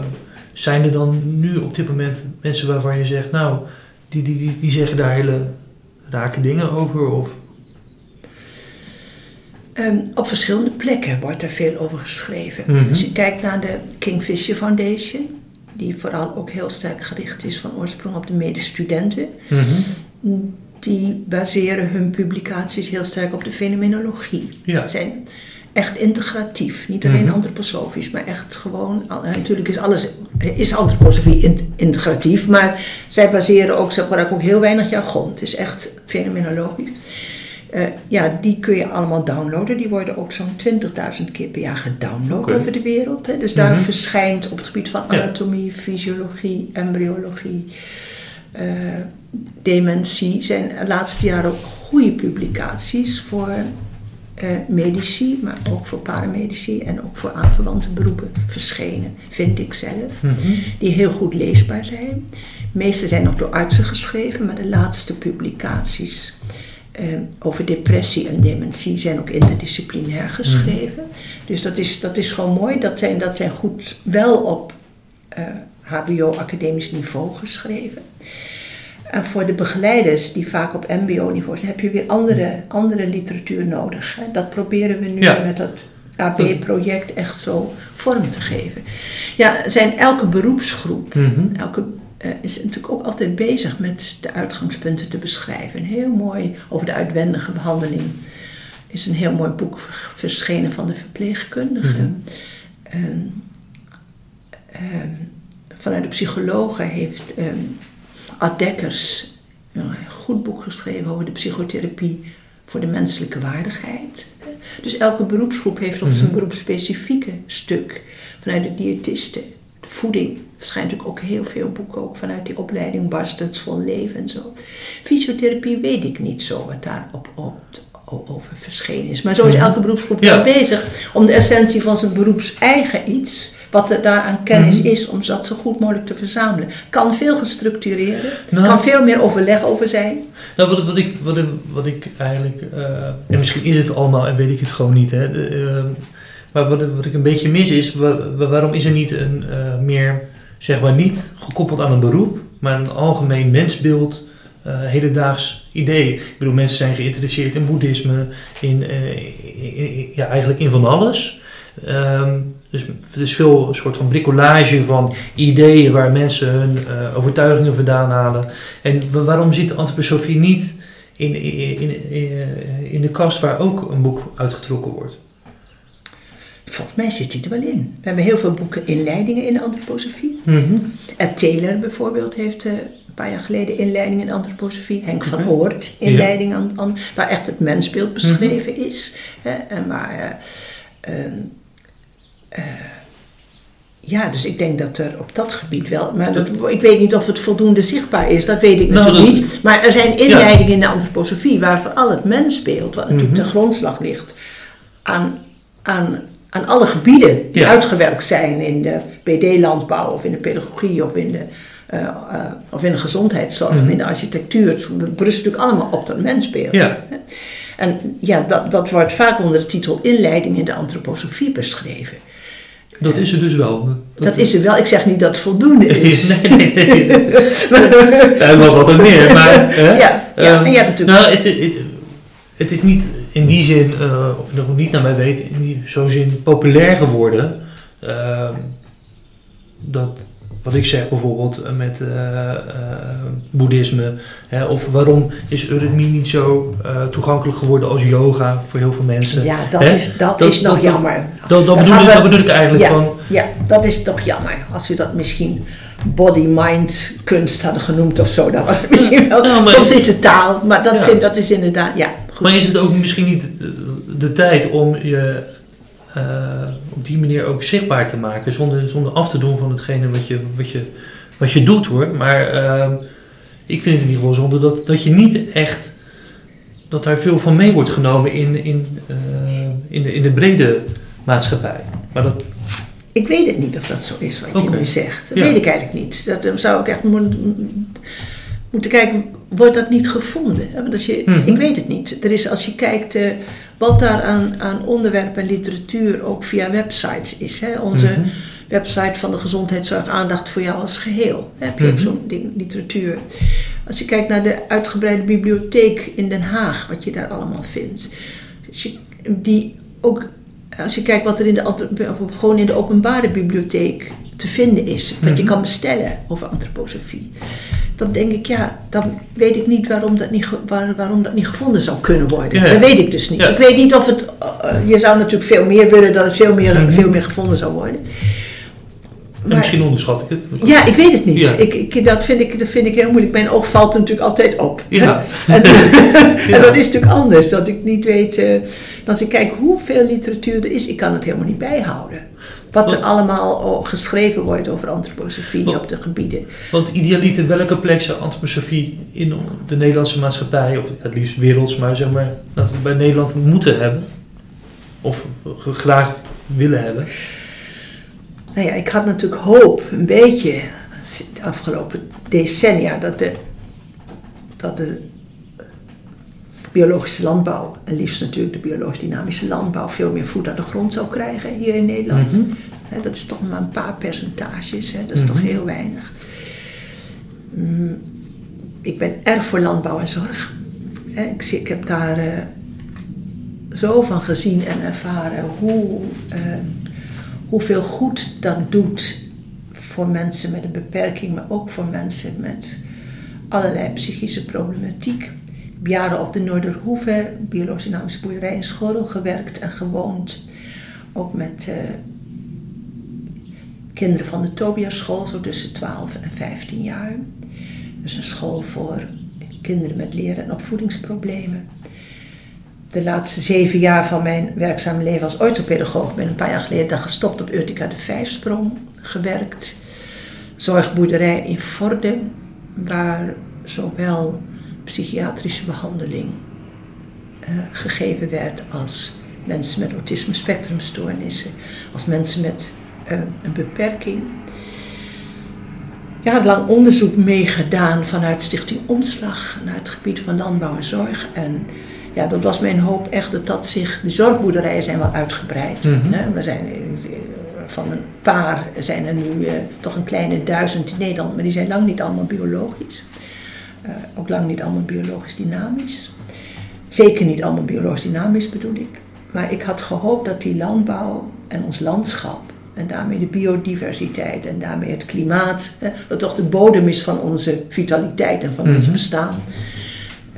zijn er dan nu op dit moment mensen waarvan je zegt, nou, die, die, die, die zeggen daar hele rake dingen over? Of, Ehm, op verschillende plekken wordt er veel over geschreven. Mhm. Als je kijkt naar de Kingfisher Foundation, die vooral ook heel sterk gericht is van oorsprong op de medestudenten, die baseren hun publicaties heel sterk op de fenomenologie. Ja. zijn echt integratief, niet alleen Mhm. antroposofisch, maar echt gewoon. Natuurlijk is alles is antroposofie in- integratief, maar zij baseren ook, ze gebruiken ook heel weinig jargon. Het is echt fenomenologisch. Eh, ja, die kun je allemaal downloaden. Die worden ook zo'n 20.000 keer per jaar gedownload over de wereld. Hè. Dus daar Mhm. verschijnt op het gebied van Ja. anatomie, fysiologie, embryologie, eh, dementie... zijn de laatste jaren ook goede publicaties voor eh, medici, maar ook voor paramedici en ook voor aanverwante beroepen verschenen, vind ik zelf Mhm. die heel goed leesbaar zijn. De meeste zijn nog door artsen geschreven, maar de laatste publicaties over depressie en dementie zijn ook interdisciplinair geschreven. Dus dat is, dat is gewoon mooi. Dat zijn, dat zijn goed wel op eh, HBO-academisch niveau geschreven. En voor de begeleiders die vaak op MBO-niveau zijn, heb je weer andere, andere literatuur nodig. Hè. Dat proberen we nu Ja. met dat AB-project echt zo vorm te geven. Ja, zijn elke beroepsgroep Mhm. elke eh, is natuurlijk ook altijd bezig met de uitgangspunten te beschrijven. Heel mooi over de uitwendige behandeling is een heel mooi boek verschenen van de verpleegkundige. Mhm. Ehm, ehm, vanuit de psychologen heeft Ad Dekkers een goed boek geschreven over de psychotherapie voor de menselijke waardigheid. Dus elke beroepsgroep heeft op zijn Mhm. beroepsspecifieke stuk. Vanuit de diëtisten, de voeding. Er schijnt natuurlijk ook heel veel boeken ook vanuit die opleiding Barstens vol leven en zo. Fysiotherapie weet ik niet zo wat daar op, op, over verschenen is. Maar zo is Mhm. elke beroepsgroep Ja. bezig om de essentie van zijn beroepseigen iets, wat er daar aan kennis Mhm. is, om dat zo goed mogelijk te verzamelen. Kan veel gestructureerder, Nou. kan veel meer overleg over zijn. Nou, wat, wat, ik, wat, ik- wat ik eigenlijk, eh, en misschien is het allemaal en weet ik het gewoon niet, hè, de, eh, maar wat, wat ik een beetje mis is, wa- wa- waarom is er niet een eh, meer, zeg maar niet gekoppeld aan een beroep, maar een algemeen mensbeeld, eh, hedendaags idee. Ik bedoel, mensen zijn geïnteresseerd in boeddhisme, in, eh, ja, eigenlijk in van alles. Ehm, dus er is veel een soort van bricolage van ideeën waar mensen hun eh, overtuigingen vandaan halen. En wa- waarom zit antroposofie niet in, in, in, in de kast waar ook een boek uitgetrokken wordt? Volgens mij zit die er wel in. We hebben heel veel boeken inleidingen in de antroposofie. Ed Taylor bijvoorbeeld heeft eh, een paar jaar geleden inleiding in de antroposofie. Henk van Oké. Oort inleiding aan, aan, waar echt het mensbeeld beschreven Mhm. is. Hè, en waar, eh, ehm, eh, ja, dus ik denk dat er op dat gebied wel, maar dat, ik weet niet of het voldoende zichtbaar is, dat weet ik Nou, natuurlijk dat- niet. Maar er zijn inleidingen in de antroposofie waar vooral het mensbeeld, wat natuurlijk Mhm. ten grondslag ligt aan, aan, aan alle gebieden die Ja. uitgewerkt zijn in de BD-landbouw of in de pedagogie of in de, eh, eh, of in de gezondheidszorg of Mhm. in de architectuur. Het berust natuurlijk allemaal op dat mensbeeld. Ja. En ja, dat, dat wordt vaak onder de titel inleiding in de antroposofie beschreven. Dat is er dus wel. Dat, is er wel. Ik zeg niet dat het voldoende is. nee, nee, nee. Nog wat meer. Maar, hè? Ja, ja, Ehm, en je hebt natuurlijk... Nou, het, het, het is niet in die zin, eh, of nog niet naar mij weet, in die, zo'n zin populair geworden. Ehm, dat, wat ik zeg bijvoorbeeld eh, met eh, boeddhisme. Hè, of waarom is eurythmie niet zo toegankelijk geworden als yoga voor heel veel mensen. ja, dat hè? is, dat, Dat- is nog dat- jammer. Dat, dat, Dat bedoel, we- dat bedoel ik eigenlijk Ja. van... Ja, dat is toch jammer. Als we dat misschien body-mind kunst hadden genoemd of zo, dan was het misschien wel... Ja, maar- Soms is het taal, maar dat, Ja. vind, dat is inderdaad... Ja, goed. Maar is het ook misschien niet de, de tijd om je eh, op die manier ook zichtbaar te maken, zonder, zonder af te doen van hetgene wat je, wat je, wat je doet hoor. Maar ehm, ik vind het in ieder geval zonde dat, dat je niet echt, dat daar veel van mee wordt genomen in, in, eh, in, de, in de brede maatschappij. Maar dat, Ik weet het niet of dat zo is wat je nu zegt. Dat Ja. weet ik eigenlijk niet. Dat eh, zou ik echt moeten, moeten kijken, wordt dat niet gevonden? Hè, Want als je, Mhm. Ik weet het niet. Er is, als je kijkt eh, wat daar aan, aan onderwerpen en literatuur ook via websites is. Hè, onze Mhm. website van de gezondheidszorg aandacht voor jou als geheel. Hè, heb je ook Mhm. zo'n ding, literatuur. Als je kijkt naar de uitgebreide bibliotheek in Den Haag, wat je daar allemaal vindt. Als je, die ook, als je kijkt wat er in de, gewoon in de openbare bibliotheek te vinden is, wat je kan bestellen over antroposofie. Dan denk ik, ja, dan weet ik niet waarom dat niet, waar- waarom dat niet gevonden zou kunnen worden. Ja, ja. Dat weet ik dus niet. Ja. Ik weet niet of het, eh, je zou natuurlijk veel meer willen dat het veel meer, Mhm. veel meer gevonden zou worden. en misschien onderschat ik het. Ja, ik weet het niet. Ik, ik, dat, vind ik, dat vind ik heel moeilijk. Mijn oog valt er natuurlijk altijd op. Ja. En, en, dat is natuurlijk anders. Dat ik niet weet... Uh, als ik kijk hoeveel literatuur er is, ik kan het helemaal niet bijhouden. Wat er allemaal geschreven wordt over antroposofie op de gebieden. Want idealiter, welke plek zou antroposofie in de Nederlandse maatschappij, of het liefst werelds, maar zeg maar, dat we bij Nederland moeten hebben? Of graag willen hebben? Nou ja, ik had natuurlijk hoop, een beetje, de afgelopen decennia, dat de, dat de biologische landbouw, en liefst natuurlijk de biologisch dynamische landbouw, veel meer voet aan de grond zou krijgen hier in Nederland. Mm dat is toch maar een paar percentages, dat is toch mhm. heel weinig. Mm, ik ben erg voor landbouw en zorg. ik, zie, ik heb daar uh, zo van gezien en ervaren hoe, uh, hoeveel goed dat doet voor mensen met een beperking, maar ook voor mensen met allerlei psychische problematiek jaren op de Noorderhoeve, biologisch dynamische boerderij in Schorrel, gewerkt en gewoond. Ook met uh, kinderen van de Tobias school, zo tussen 12 en 15 jaar. Dus een school voor kinderen met leren- en opvoedingsproblemen. De laatste zeven jaar van mijn werkzame leven als orthopedagoog ben een paar jaar geleden gestopt op Urtica de Vijfsprong gewerkt. Zorgboerderij in Vorden, waar zowel psychiatrische behandeling uh, gegeven werd als mensen met autisme spectrumstoornissen, als mensen met uh, een beperking. lang onderzoek meegedaan vanuit Stichting Omslag naar het gebied van landbouw en zorg. En ja, dat was mijn hoop echt dat dat zich. De zorgboerderijen zijn wel uitgebreid. Mm hè? We zijn eh, van een paar zijn er nu uh, toch een kleine duizend in Nederland, maar die zijn lang niet allemaal biologisch. Uh, ook lang niet allemaal biologisch dynamisch. Zeker niet allemaal biologisch dynamisch bedoel ik. Maar ik had gehoopt dat die landbouw en ons landschap en daarmee de biodiversiteit en daarmee het klimaat, uh, wat toch de bodem is van onze vitaliteit en van ons mhm. bestaan.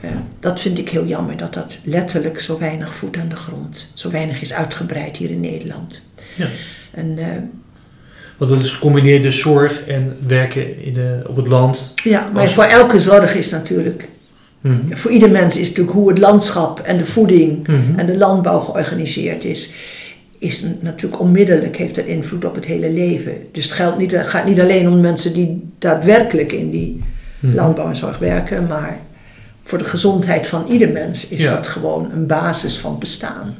Uh, dat vind ik heel jammer dat dat letterlijk zo weinig voet aan de grond, zo weinig is uitgebreid hier in Nederland. Ja. En want dat is gecombineerd dus zorg en werken in de, op het land. Ja, maar voor elke zorg is natuurlijk. Mhm. Voor ieder mens is natuurlijk hoe het landschap en de voeding mhm. en de landbouw georganiseerd is. Is natuurlijk onmiddellijk, heeft dat invloed op het hele leven. Dus het, geldt niet, het gaat niet alleen om mensen die daadwerkelijk in die mhm. landbouw en zorg werken, maar voor de gezondheid van ieder mens is dat gewoon een basis van bestaan.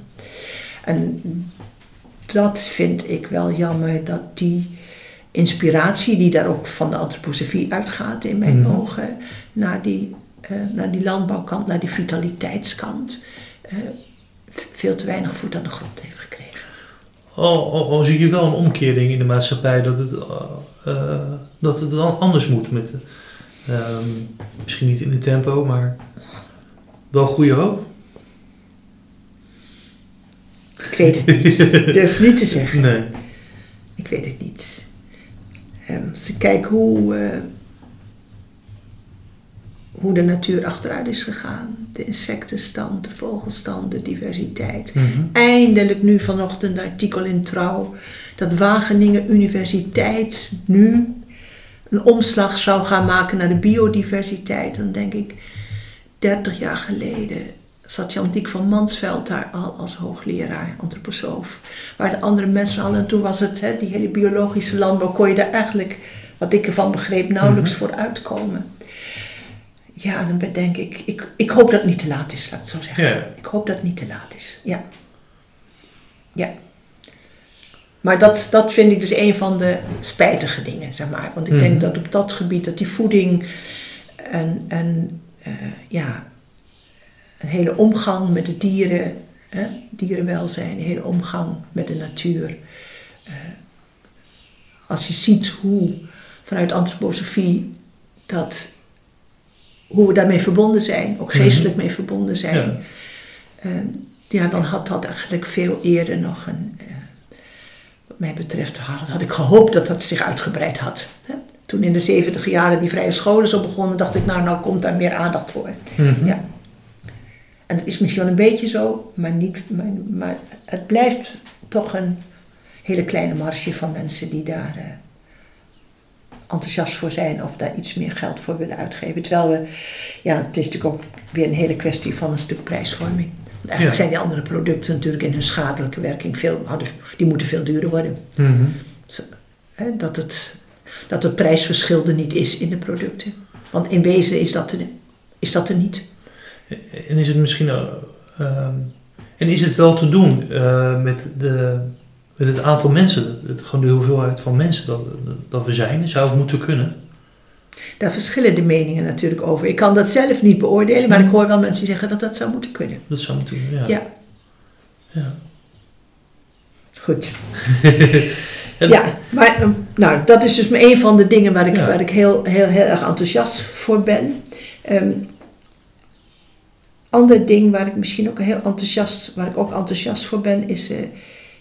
En dat vind ik wel jammer dat die inspiratie die daar ook van de antroposofie uitgaat in mijn mhm. ogen, naar die, uh, naar die landbouwkant, naar die vitaliteitskant, uh, veel te weinig voet aan de grond heeft gekregen. Al, al, al zie je wel een omkering in de maatschappij dat het, uh, dat het anders moet. Met, ehm, misschien niet in de tempo, maar wel goede hoop. Ik weet het niet. Ik durf niet te zeggen. Nee. Ik weet het niet. Um, als ik kijk hoe, uh, hoe de natuur achteruit is gegaan. De insectenstand, de vogelstand, de diversiteit. Mhm. Eindelijk nu vanochtend een artikel in Trouw. Dat Wageningen Universiteit nu een omslag zou gaan maken naar de biodiversiteit. Dan denk ik, 30 jaar geleden zat Jan Diek van Mansveld daar al als hoogleraar, antroposoof. Waar de andere mensen al, en toen was het, hè, die hele biologische landbouw, kon je daar eigenlijk, wat ik ervan begreep, nauwelijks mm -hmm. voor uitkomen. Ja, dan bedenk ik, ik, ik hoop dat het niet te laat is, laat ik het zo zeggen. Ik hoop dat het niet te laat is, ja. Ja. Maar dat, dat vind ik dus een van de spijtige dingen, zeg maar. Want ik denk mhm. dat op dat gebied, dat die voeding en, en uh, ja, een hele omgang met de dieren, hè, dierenwelzijn, een hele omgang met de natuur. Uh, als je ziet hoe vanuit antroposofie dat, hoe we daarmee verbonden zijn, ook mhm. geestelijk mee verbonden zijn, ja. Uh, ja, dan had dat eigenlijk veel eerder nog een, uh, wat mij betreft, had, had, ik gehoopt dat dat zich uitgebreid had. Hè. Toen in de 70 jaren die vrije scholen zo begonnen, dacht ik, nou, nou komt daar meer aandacht voor. Mm -hmm. ja. En het is misschien wel een beetje zo, maar, niet, maar, maar het blijft toch een hele kleine marge van mensen die daar uh, enthousiast voor zijn of daar iets meer geld voor willen uitgeven. Terwijl we, ja, het is natuurlijk ook weer een hele kwestie van een stuk prijsvorming. Want eigenlijk Ja. zijn die andere producten natuurlijk in hun schadelijke werking veel, hadden, die moeten veel duurder worden. Mhm. Zo, hè, dat, het, dat het prijsverschil er niet is in de producten. Want in wezen is dat er, is dat er niet. En is het misschien. eh, ehm, en is het wel te doen eh, met, de, met het aantal mensen, het, gewoon de hoeveelheid van mensen dat, dat we zijn? Zou het moeten kunnen? Daar verschillen de meningen natuurlijk over. Ik kan dat zelf niet beoordelen, maar ik hoor wel mensen die zeggen dat dat zou moeten kunnen. Dat zou moeten kunnen, ja. Ja. Ja. Goed. En- Ja, maar ehm, nou, dat is dus een van de dingen waar ik, Ja. waar ik heel, heel, heel erg enthousiast voor ben. Ehm ander ding waar ik misschien ook heel enthousiast, waar ik ook enthousiast voor ben, is, eh,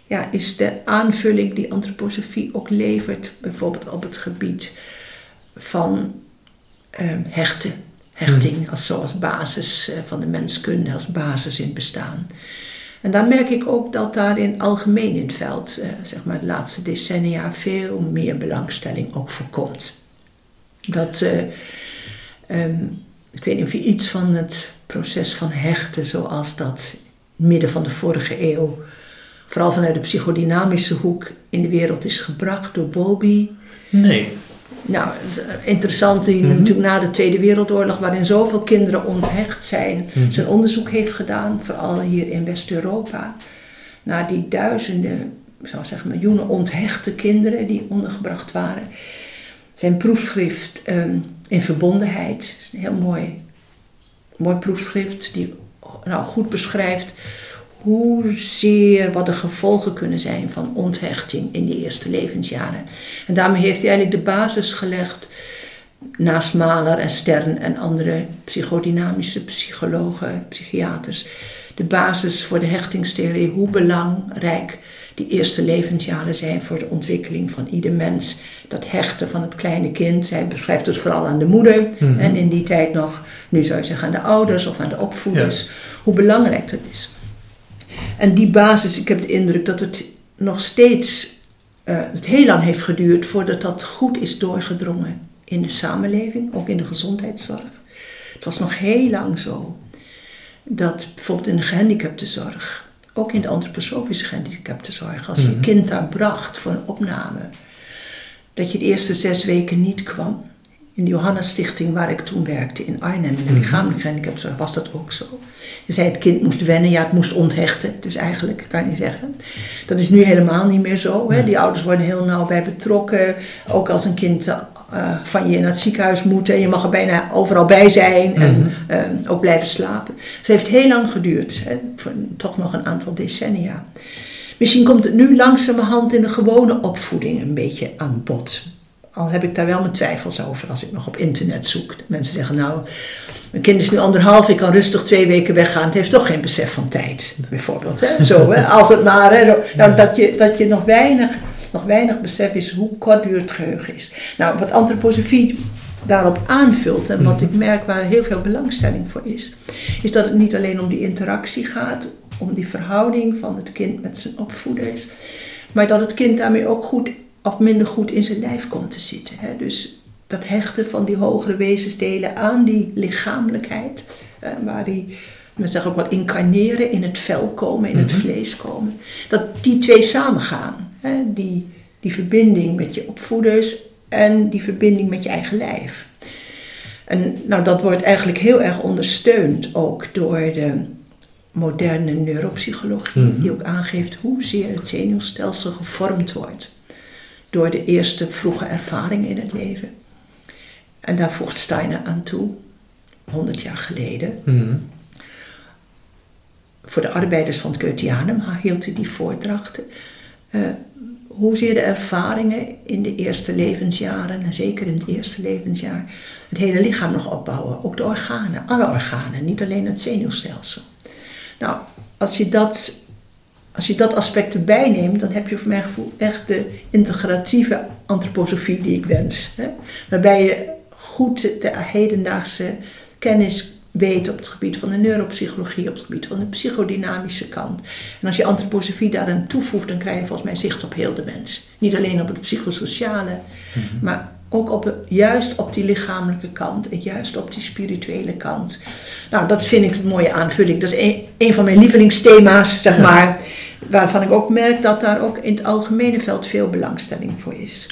ja, is de aanvulling die antroposofie ook levert, bijvoorbeeld op het gebied van ehm, hechten. Hechting als, zoals basis eh, van de menskunde, als basis in het bestaan. En daar merk ik ook dat daar in algemeen in het veld, eh, zeg maar de laatste decennia, veel meer belangstelling ook voor komt. Dat, eh, ehm, ik weet niet of je iets van het proces van hechten, zoals dat midden van de vorige eeuw, vooral vanuit de psychodynamische hoek in de wereld is gebracht door Bowlby. Nee. Nou, is interessant, die Mhm. natuurlijk na de Tweede Wereldoorlog, waarin zoveel kinderen onthecht zijn, Mhm. zijn onderzoek heeft gedaan, vooral hier in West-Europa, naar die duizenden, ik zou zeggen miljoenen onthechte kinderen die ondergebracht waren. Zijn proefschrift ehm, in verbondenheid, is een heel mooi, mooi proefschrift, die nou, goed beschrijft hoezeer wat de gevolgen kunnen zijn van onthechting in die eerste levensjaren. En daarmee heeft hij eigenlijk de basis gelegd, naast Mahler en Stern en andere psychodynamische psychologen, psychiaters, de basis voor de hechtingstheorie, hoe belangrijk die eerste levensjaren zijn voor de ontwikkeling van ieder mens. Dat hechten van het kleine kind, zij beschrijft het vooral aan de moeder Mhm. en in die tijd nog, nu zou je zeggen aan de ouders of aan de opvoeders, hoe belangrijk dat is. En die basis, ik heb de indruk dat het nog steeds, eh, het heel lang heeft geduurd voordat dat goed is doorgedrongen in de samenleving, ook in de gezondheidszorg. Het was nog heel lang zo dat bijvoorbeeld in de gehandicaptenzorg, ook in de antroposofische gehandicaptenzorg, als je een kind daar bracht voor een opname, dat je de eerste zes weken niet kwam. In de Johanna Stichting, waar ik toen werkte in Arnhem, in de Mhm. lichamelijke gehandicaptenzorg, was dat ook zo. Je zei het kind moest wennen, ja, het moest onthechten. Dus eigenlijk kan je zeggen. Dat is nu helemaal niet meer zo. Hè? Die ouders worden heel nauw bij betrokken. Ook als een kind eh, van je naar het ziekenhuis moet en je mag er bijna overal bij zijn en Mhm. eh, ook blijven slapen. Dus het heeft heel lang geduurd, hè? Toch nog een aantal decennia. Misschien komt het nu langzamerhand in de gewone opvoeding een beetje aan bod. Al heb ik daar wel mijn twijfels over als ik nog op internet zoek. Mensen zeggen nou, mijn kind is nu anderhalf, ik kan rustig twee weken weggaan. Het heeft toch geen besef van tijd, bijvoorbeeld. Hè? Zo, hè? Als het maar, hè? Nou, dat, je, dat je nog weinig, nog weinig besef is hoe kortduur het geheugen is. Nou, wat antroposofie daarop aanvult en wat ik merk waar heel veel belangstelling voor is, is dat het niet alleen om die interactie gaat, om die verhouding van het kind met zijn opvoeders, maar dat het kind daarmee ook goed of minder goed in zijn lijf komt te zitten. Hè? Dus dat hechten van die hogere wezensdelen aan die lichamelijkheid, eh, waar die, men zegt ook wel incarneren, in het vel komen, in het Mhm. vlees komen, dat die twee samengaan. Hè? Die, die verbinding met je opvoeders en die verbinding met je eigen lijf. En nou, dat wordt eigenlijk heel erg ondersteund ook door de moderne neuropsychologie, Mhm. die ook aangeeft hoezeer het zenuwstelsel gevormd wordt door de eerste vroege ervaringen in het leven. En daar voegt Steiner aan toe, 100 jaar geleden. Mhm. Voor de arbeiders van het Goetheanum hield hij die voordrachten. Eh, hoezeer de ervaringen in de eerste levensjaren, en zeker in het eerste levensjaar, het hele lichaam nog opbouwen. Ook de organen, alle organen, niet alleen het zenuwstelsel. Nou, als je dat, als je dat aspect erbij neemt, dan heb je voor mijn gevoel echt de integratieve antroposofie die ik wens. Hè? Waarbij je goed de hedendaagse kennis weet op het gebied van de neuropsychologie, op het gebied van de psychodynamische kant. En als je antroposofie daaraan toevoegt, dan krijg je volgens mij zicht op heel de mens. Niet alleen op het psychosociale, maar ook op, juist op die lichamelijke kant en juist op die spirituele kant. Nou, dat vind ik een mooie aanvulling. Dat is een, een van mijn lievelingsthema's, zeg maar. Waarvan ik ook merk dat daar ook in het algemene veld veel belangstelling voor is.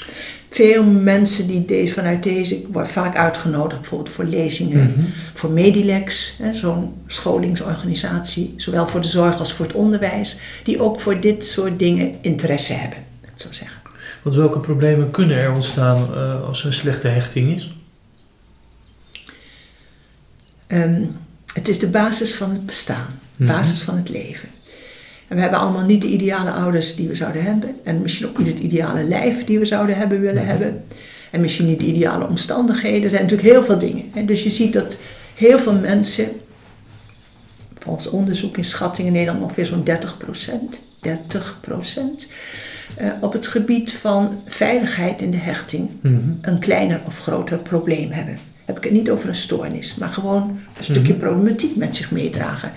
Veel mensen die deze, vanuit deze worden vaak uitgenodigd, bijvoorbeeld voor lezingen, Mhm. voor Medilex, zo'n scholingsorganisatie, zowel voor de zorg als voor het onderwijs, die ook voor dit soort dingen interesse hebben, ik zo zeggen. Want welke problemen kunnen er ontstaan eh, als er een slechte hechting is? Ehm, het is de basis van het bestaan, de Mhm. basis van het leven. En we hebben allemaal niet de ideale ouders die we zouden hebben. En misschien ook niet het ideale lijf die we zouden hebben willen Mhm. hebben. En misschien niet de ideale omstandigheden. Er zijn natuurlijk heel veel dingen. hè. Dus je ziet dat heel veel mensen, volgens onderzoek in schatting in Nederland ongeveer zo'n 30 procent, 30 procent, eh, op het gebied van veiligheid in de hechting Mhm. een kleiner of groter probleem hebben. Heb ik het niet over een stoornis, maar gewoon een stukje Mhm. problematiek met zich meedragen.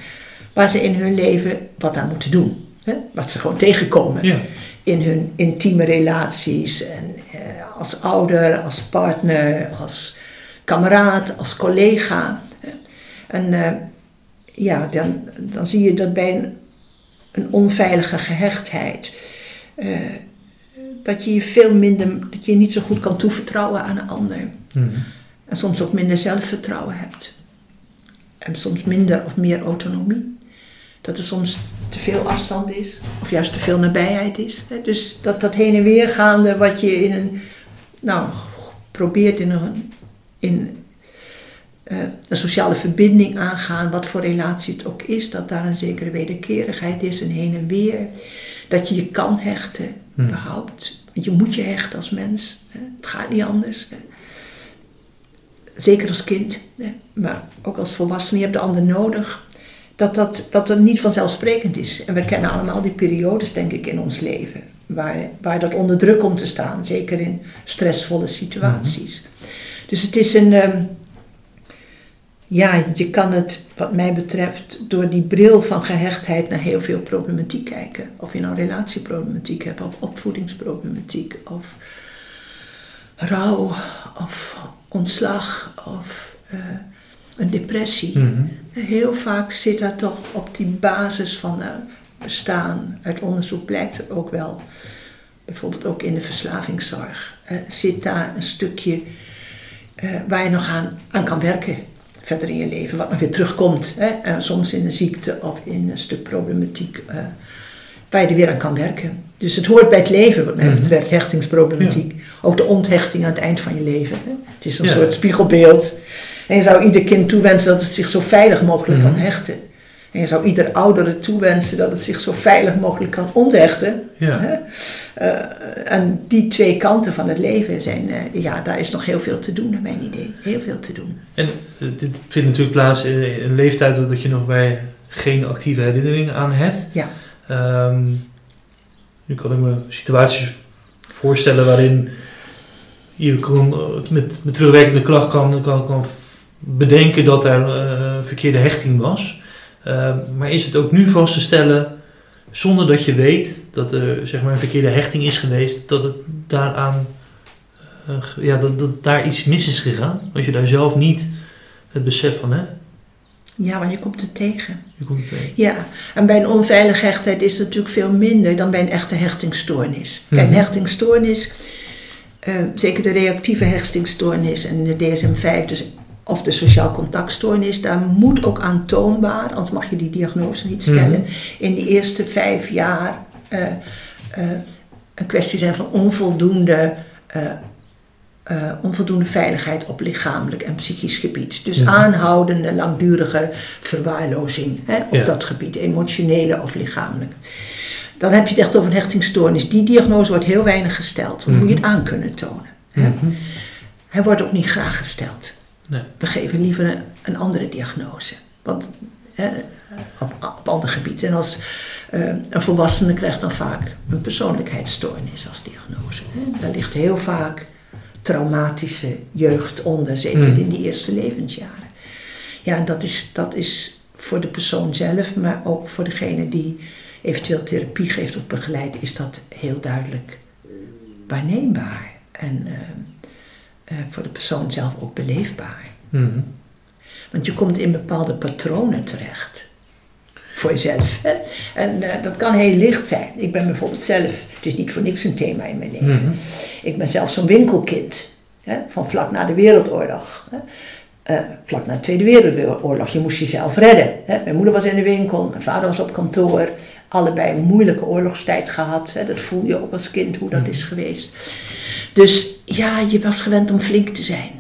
Waar ze in hun leven wat aan moeten doen. Hè? Wat ze gewoon tegenkomen Ja. in hun intieme relaties. En, eh, als ouder, als partner, als kameraad, als collega. hè. En eh, ja, dan, dan zie je dat bij een, een onveilige gehechtheid. eh, dat je je veel minder, dat je je niet zo goed kan toevertrouwen aan een ander. Mhm. En soms ook minder zelfvertrouwen hebt. En soms minder of meer autonomie. Dat er soms te veel afstand is, of juist te veel nabijheid is. hè. Dus dat, dat heen en weer gaande wat je in een, nou, probeert in een, in eh, een sociale verbinding aangaan, wat voor relatie het ook is, dat daar een zekere wederkerigheid is, een heen en weer. Dat je je kan hechten, Hmm. überhaupt. Want je moet je hechten als mens. Hè. Het gaat niet anders. Hè. Zeker als kind, hè. maar ook als volwassene, je hebt de ander nodig. Dat dat, dat dat niet vanzelfsprekend is. En we kennen allemaal die periodes, denk ik, in ons leven. Waar, waar dat onder druk komt te staan. Zeker in stressvolle situaties. Dus het is een... ehm, ja, je kan het, wat mij betreft, door die bril van gehechtheid naar heel veel problematiek kijken. Of je nou relatieproblematiek hebt, of opvoedingsproblematiek, of rouw, of ontslag, of eh, een depressie. Mhm. Heel vaak zit dat toch op die basis van eh, bestaan. Uit onderzoek blijkt er ook wel, bijvoorbeeld ook in de verslavingszorg, eh, zit daar een stukje eh, waar je nog aan, aan kan werken verder in je leven, wat nog weer terugkomt. Hè? En soms in een ziekte of in een stuk problematiek waar je er weer aan kan werken. Dus het hoort bij het leven, wat mij Mhm. betreft, hechtingsproblematiek. Ook de onthechting aan het eind van je leven. Hè? Het is een Ja. soort spiegelbeeld. En je zou ieder kind toewensen dat het zich zo veilig mogelijk Mhm. kan hechten. En je zou ieder oudere toewensen dat het zich zo veilig mogelijk kan onthechten. Ja. Hè? Eh, en die twee kanten van het leven zijn, eh, ja, daar is nog heel veel te doen, naar mijn idee. Heel veel te doen. En eh, dit vindt natuurlijk plaats in een leeftijd dat je nog bij geen actieve herinnering aan hebt. Ja. Ehm, nu kan ik me situaties voorstellen waarin je kon, met, met terugwerkende kracht kan, kan, kan bedenken dat er eh, verkeerde hechting was. Ehm, maar is het ook nu vast te stellen, zonder dat je weet dat er zeg maar, een verkeerde hechting is geweest, dat het daaraan eh, ja, dat, dat daar iets mis is gegaan? Als je daar zelf niet het besef van hebt. Ja, want je komt er tegen. Je komt het tegen. Ja, en bij een onveilige hechtheid is het natuurlijk veel minder dan bij een echte hechtingstoornis. Bij een Mhm. hechtingstoornis, eh, zeker de reactieve hechtingstoornis en de DSM-5, dus, of de sociaal contactstoornis, daar moet ook aantoonbaar, anders mag je die diagnose niet stellen, Mhm. in die eerste vijf jaar eh, eh, een kwestie zijn van onvoldoende, eh, onvoldoende veiligheid op lichamelijk en psychisch gebied. Dus Mhm. aanhoudende, langdurige verwaarlozing hè, op Ja. dat gebied, emotionele of lichamelijk. Dan heb je het echt over een hechtingstoornis. Die diagnose wordt heel weinig gesteld. Dan moet je het aan kunnen tonen. Hè. Mhm. Hij wordt ook niet graag gesteld. Nee. We geven liever een, een andere diagnose. Want hè, op, op ander gebied. En als eh, een volwassene krijgt dan vaak een persoonlijkheidsstoornis als diagnose. Hè. Daar ligt heel vaak traumatische jeugd onder, zeker Mm. in die eerste levensjaren. Ja, en dat is, dat is voor de persoon zelf, maar ook voor degene die eventueel therapie geeft of begeleidt, is dat heel duidelijk waarneembaar. En eh, eh, voor de persoon zelf ook beleefbaar. Mhm. Want je komt in bepaalde patronen terecht. Voor jezelf. Hè? En eh, dat kan heel licht zijn. Ik ben bijvoorbeeld zelf, het is niet voor niks een thema in mijn leven. Mhm. Ik ben zelf zo'n winkelkind. Hè? Van vlak na de Wereldoorlog. Hè? Eh, vlak na de Tweede Wereldoorlog. Je moest jezelf redden. Hè? Mijn moeder was in de winkel, mijn vader was op kantoor. Allebei een moeilijke oorlogstijd gehad. Hè? Dat voel je ook als kind hoe dat is geweest. Dus ja, je was gewend om flink te zijn.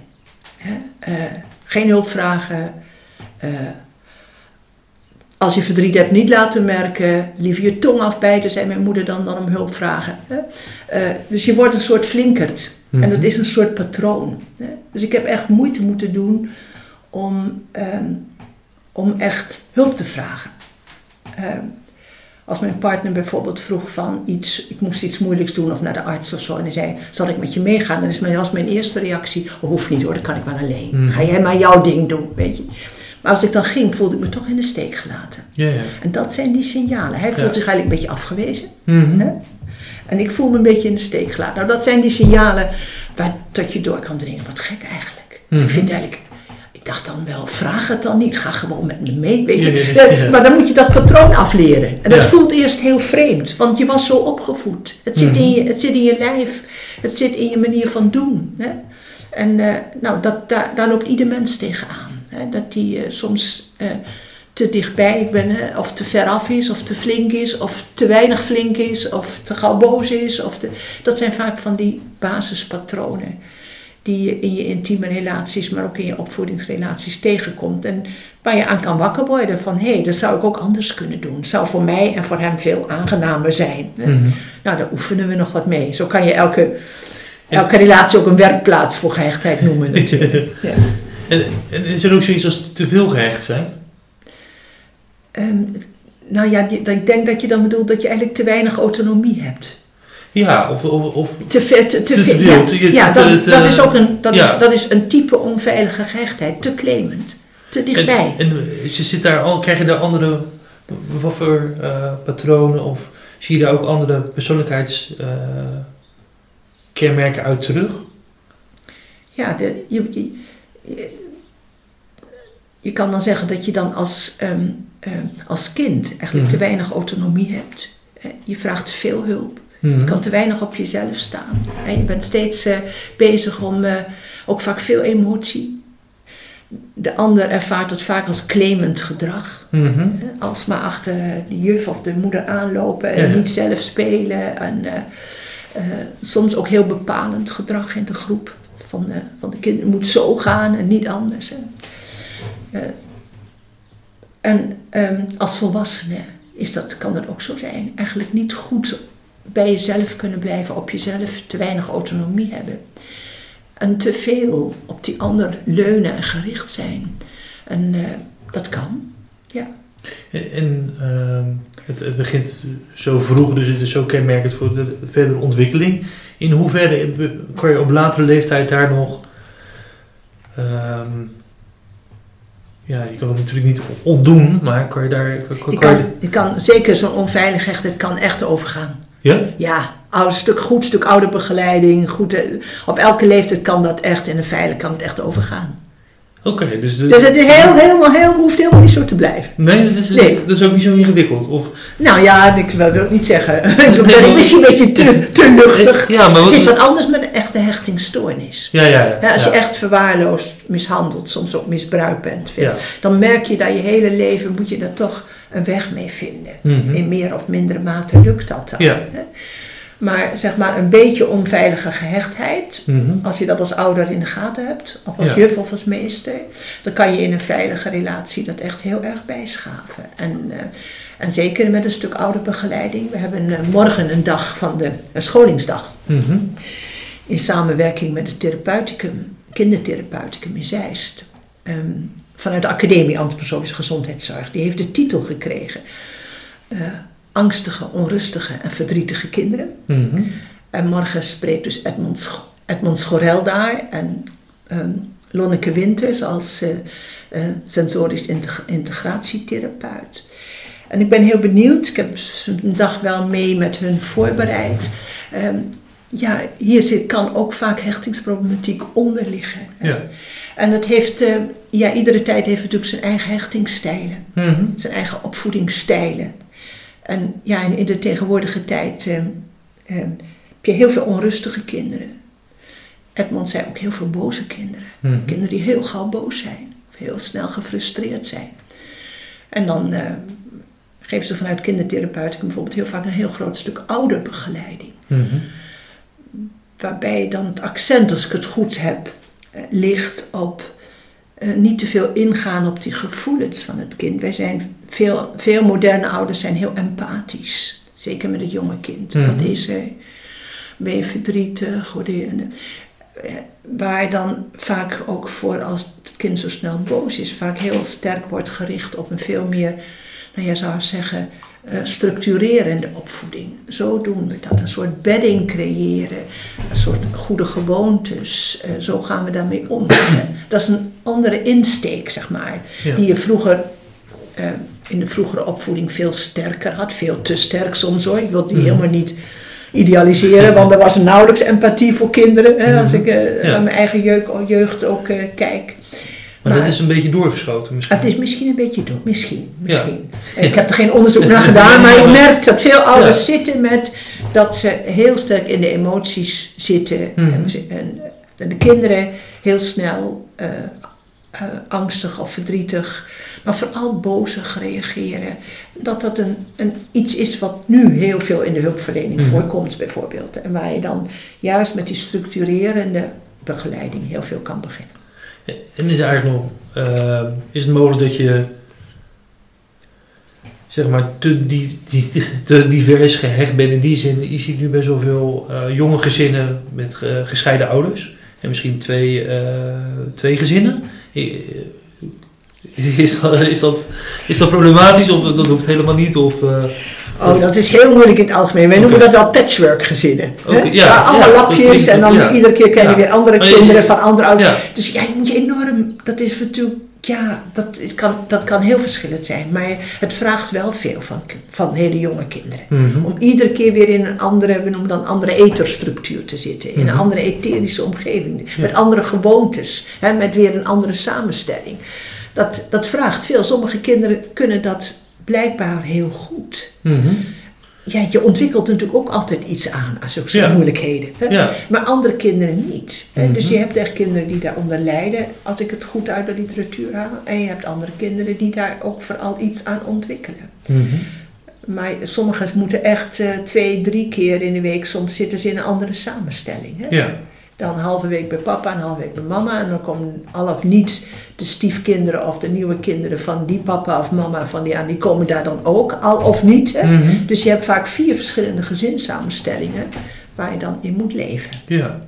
Hè? Eh, geen hulp vragen. eh, als je verdriet hebt, niet laten merken. Liever je tong afbijten, zei mijn moeder dan, dan om hulp vragen. Eh, dus je wordt een soort flinkerd. En dat is een soort patroon. Hè? Dus ik heb echt moeite moeten doen om, ehm, om echt hulp te vragen. Ehm, als mijn partner bijvoorbeeld vroeg van iets, ik moest iets moeilijks doen of naar de arts of zo. En hij zei, zal ik met je meegaan? Dan is mijn, was mijn eerste reactie, oh, hoeft niet hoor, dat kan ik wel alleen. Mhm. Ga jij maar jouw ding doen, weet je. Maar als ik dan ging, voelde ik me toch in de steek gelaten. Ja, ja. En dat zijn die signalen. Hij voelt Ja. zich eigenlijk een beetje afgewezen. Mhm. Hè? En ik voel me een beetje in de steek gelaten. Nou, dat zijn die signalen waar dat je door kan dringen. Wat gek eigenlijk. Mhm. Ik vind eigenlijk, dacht dan wel, vraag het dan niet. Ga gewoon met me mee. Weet je. Ja, ja, ja. Ja, Maar dan moet je dat patroon afleren. En dat voelt eerst heel vreemd. Want je was zo opgevoed. Het zit, Mhm. in, je, het zit in je lijf. Het zit in je manier van doen. Hè? En eh, nou, dat, daar, daar loopt ieder mens tegenaan. Hè? Dat die eh, soms eh, te dichtbij ben, hè? of te ver af is, of te flink is, of te weinig flink is, of te gauw boos is. Of te, dat zijn vaak van die basispatronen die je in je intieme relaties, maar ook in je opvoedingsrelaties tegenkomt. En waar je aan kan wakker worden van, hé, hey, dat zou ik ook anders kunnen doen. Het zou voor mij en voor hem veel aangenamer zijn. hè. Mhm. Nou, daar oefenen we nog wat mee. Zo kan je elke, elke relatie ook een werkplaats voor gehechtheid noemen. Ja. En, en is er ook zoiets als te veel gehecht zijn? Ehm, nou ja, ik denk dat je dan bedoelt dat je eigenlijk te weinig autonomie hebt. Ja, of, of, of Te veel. Te, ja, dat, dat is ook een, dat ja. is, dat is een type onveilige gehechtheid. Te claimend. Te dichtbij. En, en je zit daar al, krijg je daar andere wat voor eh, patronen of zie je daar ook andere persoonlijkheidskenmerken uit terug? Ja, de, je, je, je- kan dan zeggen dat je dan als, ehm, ehm, als kind eigenlijk Mhm. te weinig autonomie hebt. Eh, Je vraagt veel hulp. Mhm. Je kan te weinig op jezelf staan. En je bent steeds eh, bezig om eh, ook vaak veel emotie. De ander ervaart dat vaak als claimend gedrag. Hè. Als maar achter de juf of de moeder aanlopen en Ja. niet zelf spelen. En soms ook heel bepalend gedrag in de groep. Van de, van de kinderen moet zo gaan en niet anders. En ehm, als volwassene is dat, kan dat ook zo zijn. Eigenlijk niet goed bij jezelf kunnen blijven, op jezelf te weinig autonomie hebben. En te veel op die ander leunen en gericht zijn. En eh, dat kan, ja. En, en, ehm, het, het begint zo vroeg, dus het is zo kenmerkend voor de verdere ontwikkeling. In hoeverre kan je op latere leeftijd daar nog... ehm, ja, je kan het natuurlijk niet ontdoen, maar kan je daar... Kan, kan Je kan je- kan, je kan zeker zo'n onveiligheid, het kan echt overgaan. Ja? Ja, oude stuk, goed stuk ouderbegeleiding. Goed, eh, op elke leeftijd kan dat echt, in een veilig kan het echt overgaan. Oké, dus... Dus het is heel, helemaal, heel, hoeft helemaal niet zo te blijven. Nee, dat is, Nee. dat is ook niet zo ingewikkeld. Of, Nou ja, ik wil ik niet zeggen. Toen ben ik misschien een beetje te, te luchtig. Ja, maar Het is wat... anders met een echte hechtingsstoornis. Ja, ja, ja. Ja, als je echt verwaarloosd, mishandeld, soms ook misbruikt bent, Ja. dan merk je dat je hele leven moet je daar toch een weg mee vinden. Mhm. In meer of mindere mate lukt dat dan. Ja. hè. Maar zeg maar een beetje onveilige gehechtheid, Mhm. als je dat als ouder in de gaten hebt, of als Ja. juf of als meester, dan kan je in een veilige relatie dat echt heel erg bijschaven. En, eh, en zeker met een stuk ouderbegeleiding. We hebben eh, morgen een dag van de een scholingsdag Mhm. in samenwerking met het therapeuticum, kindertherapeuticum in Zeist. Ehm, vanuit de Academie Antroposofische Gezondheidszorg. Die heeft de titel gekregen. eh, angstige, onrustige en verdrietige kinderen. Mhm. En morgen spreekt dus Edmond, Sch- Edmond Schorel daar en ehm, Lonneke Winters als eh, sensorisch integ- integratietherapeut. En ik ben heel benieuwd, ik heb een dag wel mee met hun voorbereid. Ehm, ja, hier zit, kan ook vaak hechtingsproblematiek onder liggen. Ja. En dat heeft, eh, ja, iedere tijd heeft natuurlijk zijn eigen hechtingsstijlen, Mhm. zijn eigen opvoedingsstijlen. En ja, in, in de tegenwoordige tijd eh, eh, heb je heel veel onrustige kinderen. Edmond zei ook heel veel boze kinderen. Mhm. Kinderen die heel gauw boos zijn, of heel snel gefrustreerd zijn. En dan eh, geven ze vanuit kindertherapeutica bijvoorbeeld heel vaak een heel groot stuk ouderbegeleiding. Mhm. Waarbij dan het accent, als ik het goed heb, ligt op eh, niet te veel ingaan op die gevoelens van het kind. Wij zijn, veel, veel moderne ouders zijn heel empathisch. Zeker met het jonge kind. Mhm. Wat is er? Ben je verdrietig? Eh, waar dan vaak ook voor als het kind zo snel boos is, vaak heel sterk wordt gericht op een veel meer, nou jij zou zeggen, eh, structurerende opvoeding. Zo doen we dat. Een soort bedding creëren, een soort goede gewoontes. eh, zo gaan we daarmee om. dat is een andere insteek, zeg maar, Ja. die je vroeger. eh, in de vroegere opvoeding veel sterker had, veel te sterk soms hoor. Ik wil die Mhm. helemaal niet idealiseren, want er was nauwelijks empathie voor kinderen. Hè, als Mhm. ik eh, Ja. aan mijn eigen jeugd, ook eh, kijk. Maar, Maar- dat is een beetje doorgeschoten misschien. Het is misschien een beetje dood, misschien. misschien. Ja. Ik heb er geen onderzoek naar gedaan, maar je merkt dat veel ouders zitten met dat ze heel sterk in de emoties zitten. Mhm. En de kinderen heel snel eh, eh, angstig of verdrietig, maar vooral bozig reageren. Dat dat een, een, iets is wat nu heel veel in de hulpverlening Mhm. voorkomt, bijvoorbeeld. En waar je dan juist met die structurerende begeleiding heel veel kan beginnen. En is eigenlijk nog, eh, is het mogelijk dat je, zeg maar, te, die, te divers gehecht bent in die zin? Je ziet nu best wel veel eh, jonge gezinnen met ge- gescheiden ouders. En misschien twee, eh, twee gezinnen. Is dat, is, dat, is dat problematisch of dat hoeft helemaal niet? Of, Oh, dat is heel moeilijk in het algemeen. Wij noemen dat wel patchwork gezinnen. hè? Oké, ja, allemaal ja, dat lapjes en dan iedere keer krijg je weer andere kinderen van andere ouders. Dus ja, je moet je enorm, dat is natuurlijk, ja, dat, is, kan, dat kan heel verschillend zijn. Maar het vraagt wel veel van, van hele jonge kinderen. Mhm. Om iedere keer weer in een andere, we noemen dan andere etherstructuur te zitten. In een Mhm. andere etherische omgeving. Met andere gewoontes. Hè, met weer een andere samenstelling. Dat, dat vraagt veel. Sommige kinderen kunnen dat blijkbaar heel goed. Mhm. Ja, je ontwikkelt natuurlijk ook altijd iets aan aan zulke Ja. moeilijkheden. Hè? ja. Maar andere kinderen niet. hè. Mhm. Dus je hebt echt kinderen die daaronder lijden, als ik het goed uit de literatuur haal. En je hebt andere kinderen die daar ook vooral iets aan ontwikkelen. Mhm. Maar sommigen moeten echt eh, twee, drie keer in de week, soms zitten ze in een andere samenstelling. Hè? ja. Dan een halve week bij papa, een halve week bij mama. En dan komen al of niet de stiefkinderen of de nieuwe kinderen van die papa of mama van die aan, die komen daar dan ook, al of niet. Hè? Mhm. Dus je hebt vaak vier verschillende gezinssamenstellingen waar je dan in moet leven. ja.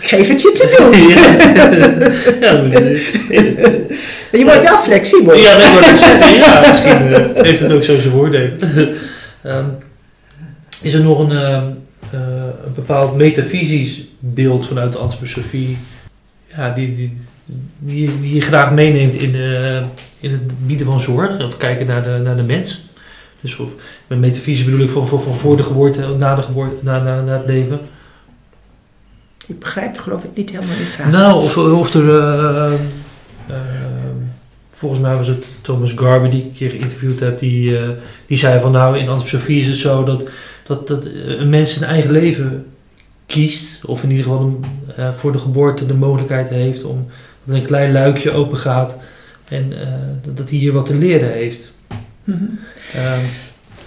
Geef het je te doen. ja, je- wordt wel flexibel. Ja, dat zeggen. Ja, misschien eh, heeft het ook zo zijn voordelen. Ehm, is er nog een, ehm, eh, een bepaald metafysisch beeld vanuit de antroposofie ja, die, die, die, die je graag meeneemt in, de, in het bieden van zorg of kijken naar de, naar de mens? Dus of, met metafysisch bedoel ik van, van, van voor de geboorte, na, de geboorte, na, na, na het leven. Ik begrijp geloof ik niet helemaal die vraag. Nou, of, of er. eh, eh, volgens mij was het Thomas Garber die ik een keer geïnterviewd heb. Die, eh, die zei van nou, in antroposofie is het zo dat, dat, dat een mens zijn eigen leven kiest. Of in ieder geval een, eh, voor de geboorte de mogelijkheid heeft om dat er een klein luikje open gaat. En eh, dat- dat hij hier wat te leren heeft. Mhm. Ehm,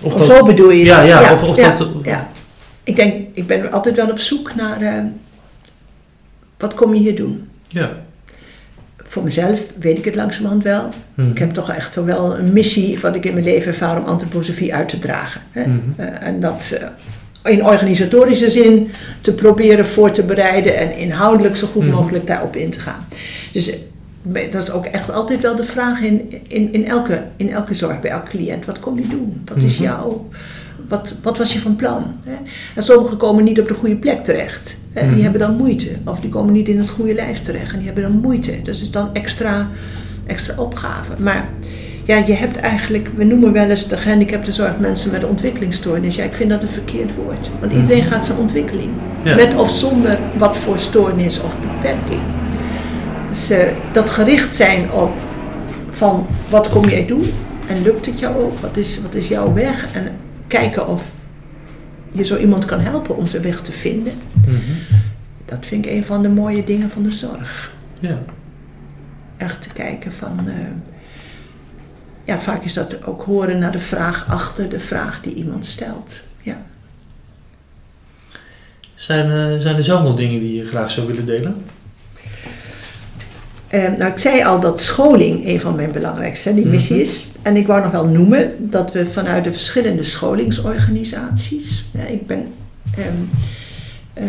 of Of dat, zo bedoel je ja, dat? ja, of, of ja, dat. ja. Ik denk, ik ben altijd wel op zoek naar eh, wat kom je hier doen? Ja. Voor mezelf weet ik het langzamerhand wel. Mhm. Ik heb toch echt wel een missie wat ik in mijn leven ervaar om antroposofie uit te dragen. Hè? Mhm. Eh, en dat eh, in organisatorische zin te proberen voor te bereiden en inhoudelijk zo goed Mhm. mogelijk daarop in te gaan. Dus eh, dat is ook echt altijd wel de vraag in, in, in, elke, in elke zorg bij elke cliënt. Wat kom je doen? Wat is jouw... Wat, wat was je van plan? Hè? En sommigen komen niet op de goede plek terecht. Hè? Mhm. Die hebben dan moeite. Of die komen niet in het goede lijf terecht. En die hebben dan moeite. Dat is dan extra, extra opgave. Maar ja, je hebt eigenlijk, we noemen wel eens de gehandicaptenzorg mensen met ontwikkelingsstoornis. Ja, ik vind dat een verkeerd woord. Want iedereen gaat zijn ontwikkeling. Ja. Met of zonder wat voor stoornis of beperking. Dus eh, dat gericht zijn op van wat kom jij doen en lukt het jou ook? Wat is, wat is jouw weg? En kijken of je zo iemand kan helpen om zijn weg te vinden. Mhm. Dat vind ik een van de mooie dingen van de zorg. Ja. Echt te kijken van. eh, ja, vaak is dat ook horen naar de vraag achter de vraag die iemand stelt. Ja. Zijn, eh, zijn er zelf nog dingen die je graag zou willen delen? Eh, nou, ik zei al dat scholing een van mijn belangrijkste die missie Mhm. is. En ik wou nog wel noemen dat we vanuit de verschillende scholingsorganisaties. Ja, ik ben ehm, eh,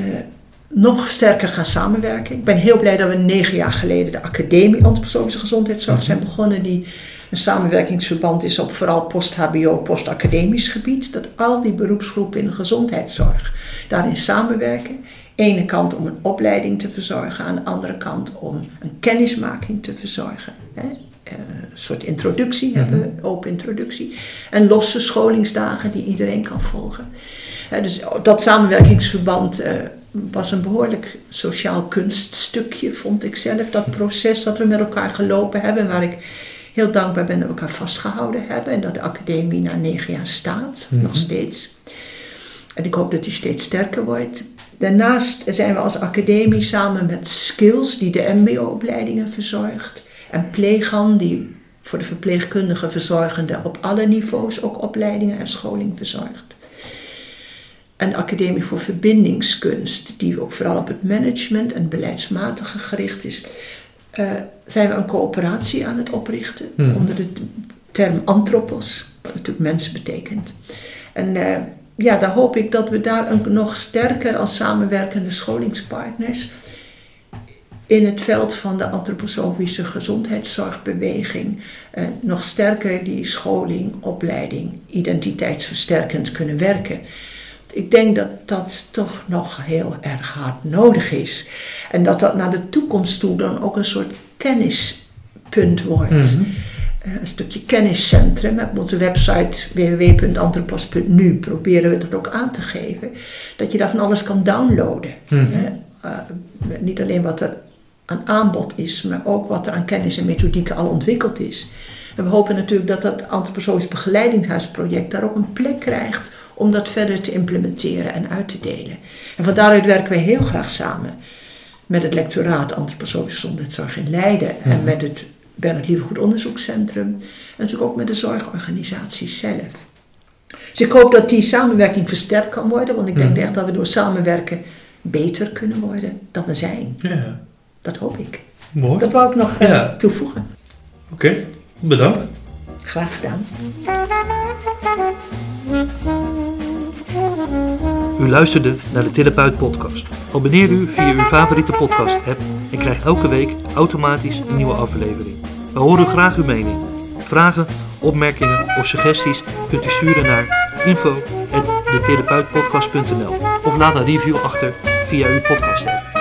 nog sterker gaan samenwerken. Ik ben heel blij dat we negen jaar geleden de Academie Antroposofische Gezondheidszorg Mhm. zijn begonnen. Die een samenwerkingsverband is op vooral post-HBO, post-academisch gebied. Dat al die beroepsgroepen in de gezondheidszorg daarin samenwerken. Ene kant om een opleiding te verzorgen, aan de andere kant om een kennismaking te verzorgen. Hè. Eh, Een soort introductie hebben we, open introductie. En losse scholingsdagen die iedereen kan volgen. Eh, Dus dat samenwerkingsverband eh, was een behoorlijk sociaal kunststukje, vond ik zelf. Dat proces dat we met elkaar gelopen hebben, waar ik heel dankbaar ben dat we elkaar vastgehouden hebben. En dat de academie na negen jaar staat, Mhm. nog steeds. En ik hoop dat die steeds sterker wordt. Daarnaast zijn we als academie samen met Skills, die de MBO-opleidingen verzorgt. En Plegan, die voor de verpleegkundige verzorgende op alle niveaus ook opleidingen en scholing verzorgt. En de Academie voor Verbindingskunst, die ook vooral op het management en beleidsmatige gericht is, eh, zijn we een coöperatie aan het oprichten Hmm. onder de term anthropos, wat natuurlijk mens betekent. En eh, ja, daar hoop ik dat we daar een, nog sterker als samenwerkende scholingspartners in het veld van de antroposofische gezondheidszorgbeweging eh, nog sterker die scholing, opleiding, identiteitsversterkend kunnen werken. Ik denk dat dat toch nog heel erg hard nodig is. En dat dat naar de toekomst toe dan ook een soort kennispunt wordt. Mhm. Eh, een stukje kenniscentrum. Op onze website www.antropos.nu proberen we dat ook aan te geven. Dat je daar van alles kan downloaden. Mhm. Eh, eh, niet alleen wat er aan aanbod is, maar ook wat er aan kennis en methodieken al ontwikkeld is. En we hopen natuurlijk dat dat antroposofisch begeleidingshuisproject daar ook een plek krijgt om dat verder te implementeren en uit te delen. En van daaruit werken we heel graag samen met het lectoraat Antroposofische Gezondheidszorg in Leiden en Mhm. met het Bernard Lievegoed Onderzoekscentrum en natuurlijk ook met de zorgorganisaties zelf. Dus ik hoop dat die samenwerking versterkt kan worden, want ik denk Mhm. echt dat we door samenwerken beter kunnen worden dan we zijn. Ja, Dat hoop ik. mooi. Dat wou ik nog eh, Ja. toevoegen. Oké, bedankt. Graag gedaan. U luisterde naar de Therapeut podcast. Abonneer u via uw favoriete podcast app en krijg elke week automatisch een nieuwe aflevering. We horen graag uw mening. Vragen, opmerkingen of suggesties kunt u sturen naar info.detherapeutpodcast.nl of laat een review achter via uw podcast app.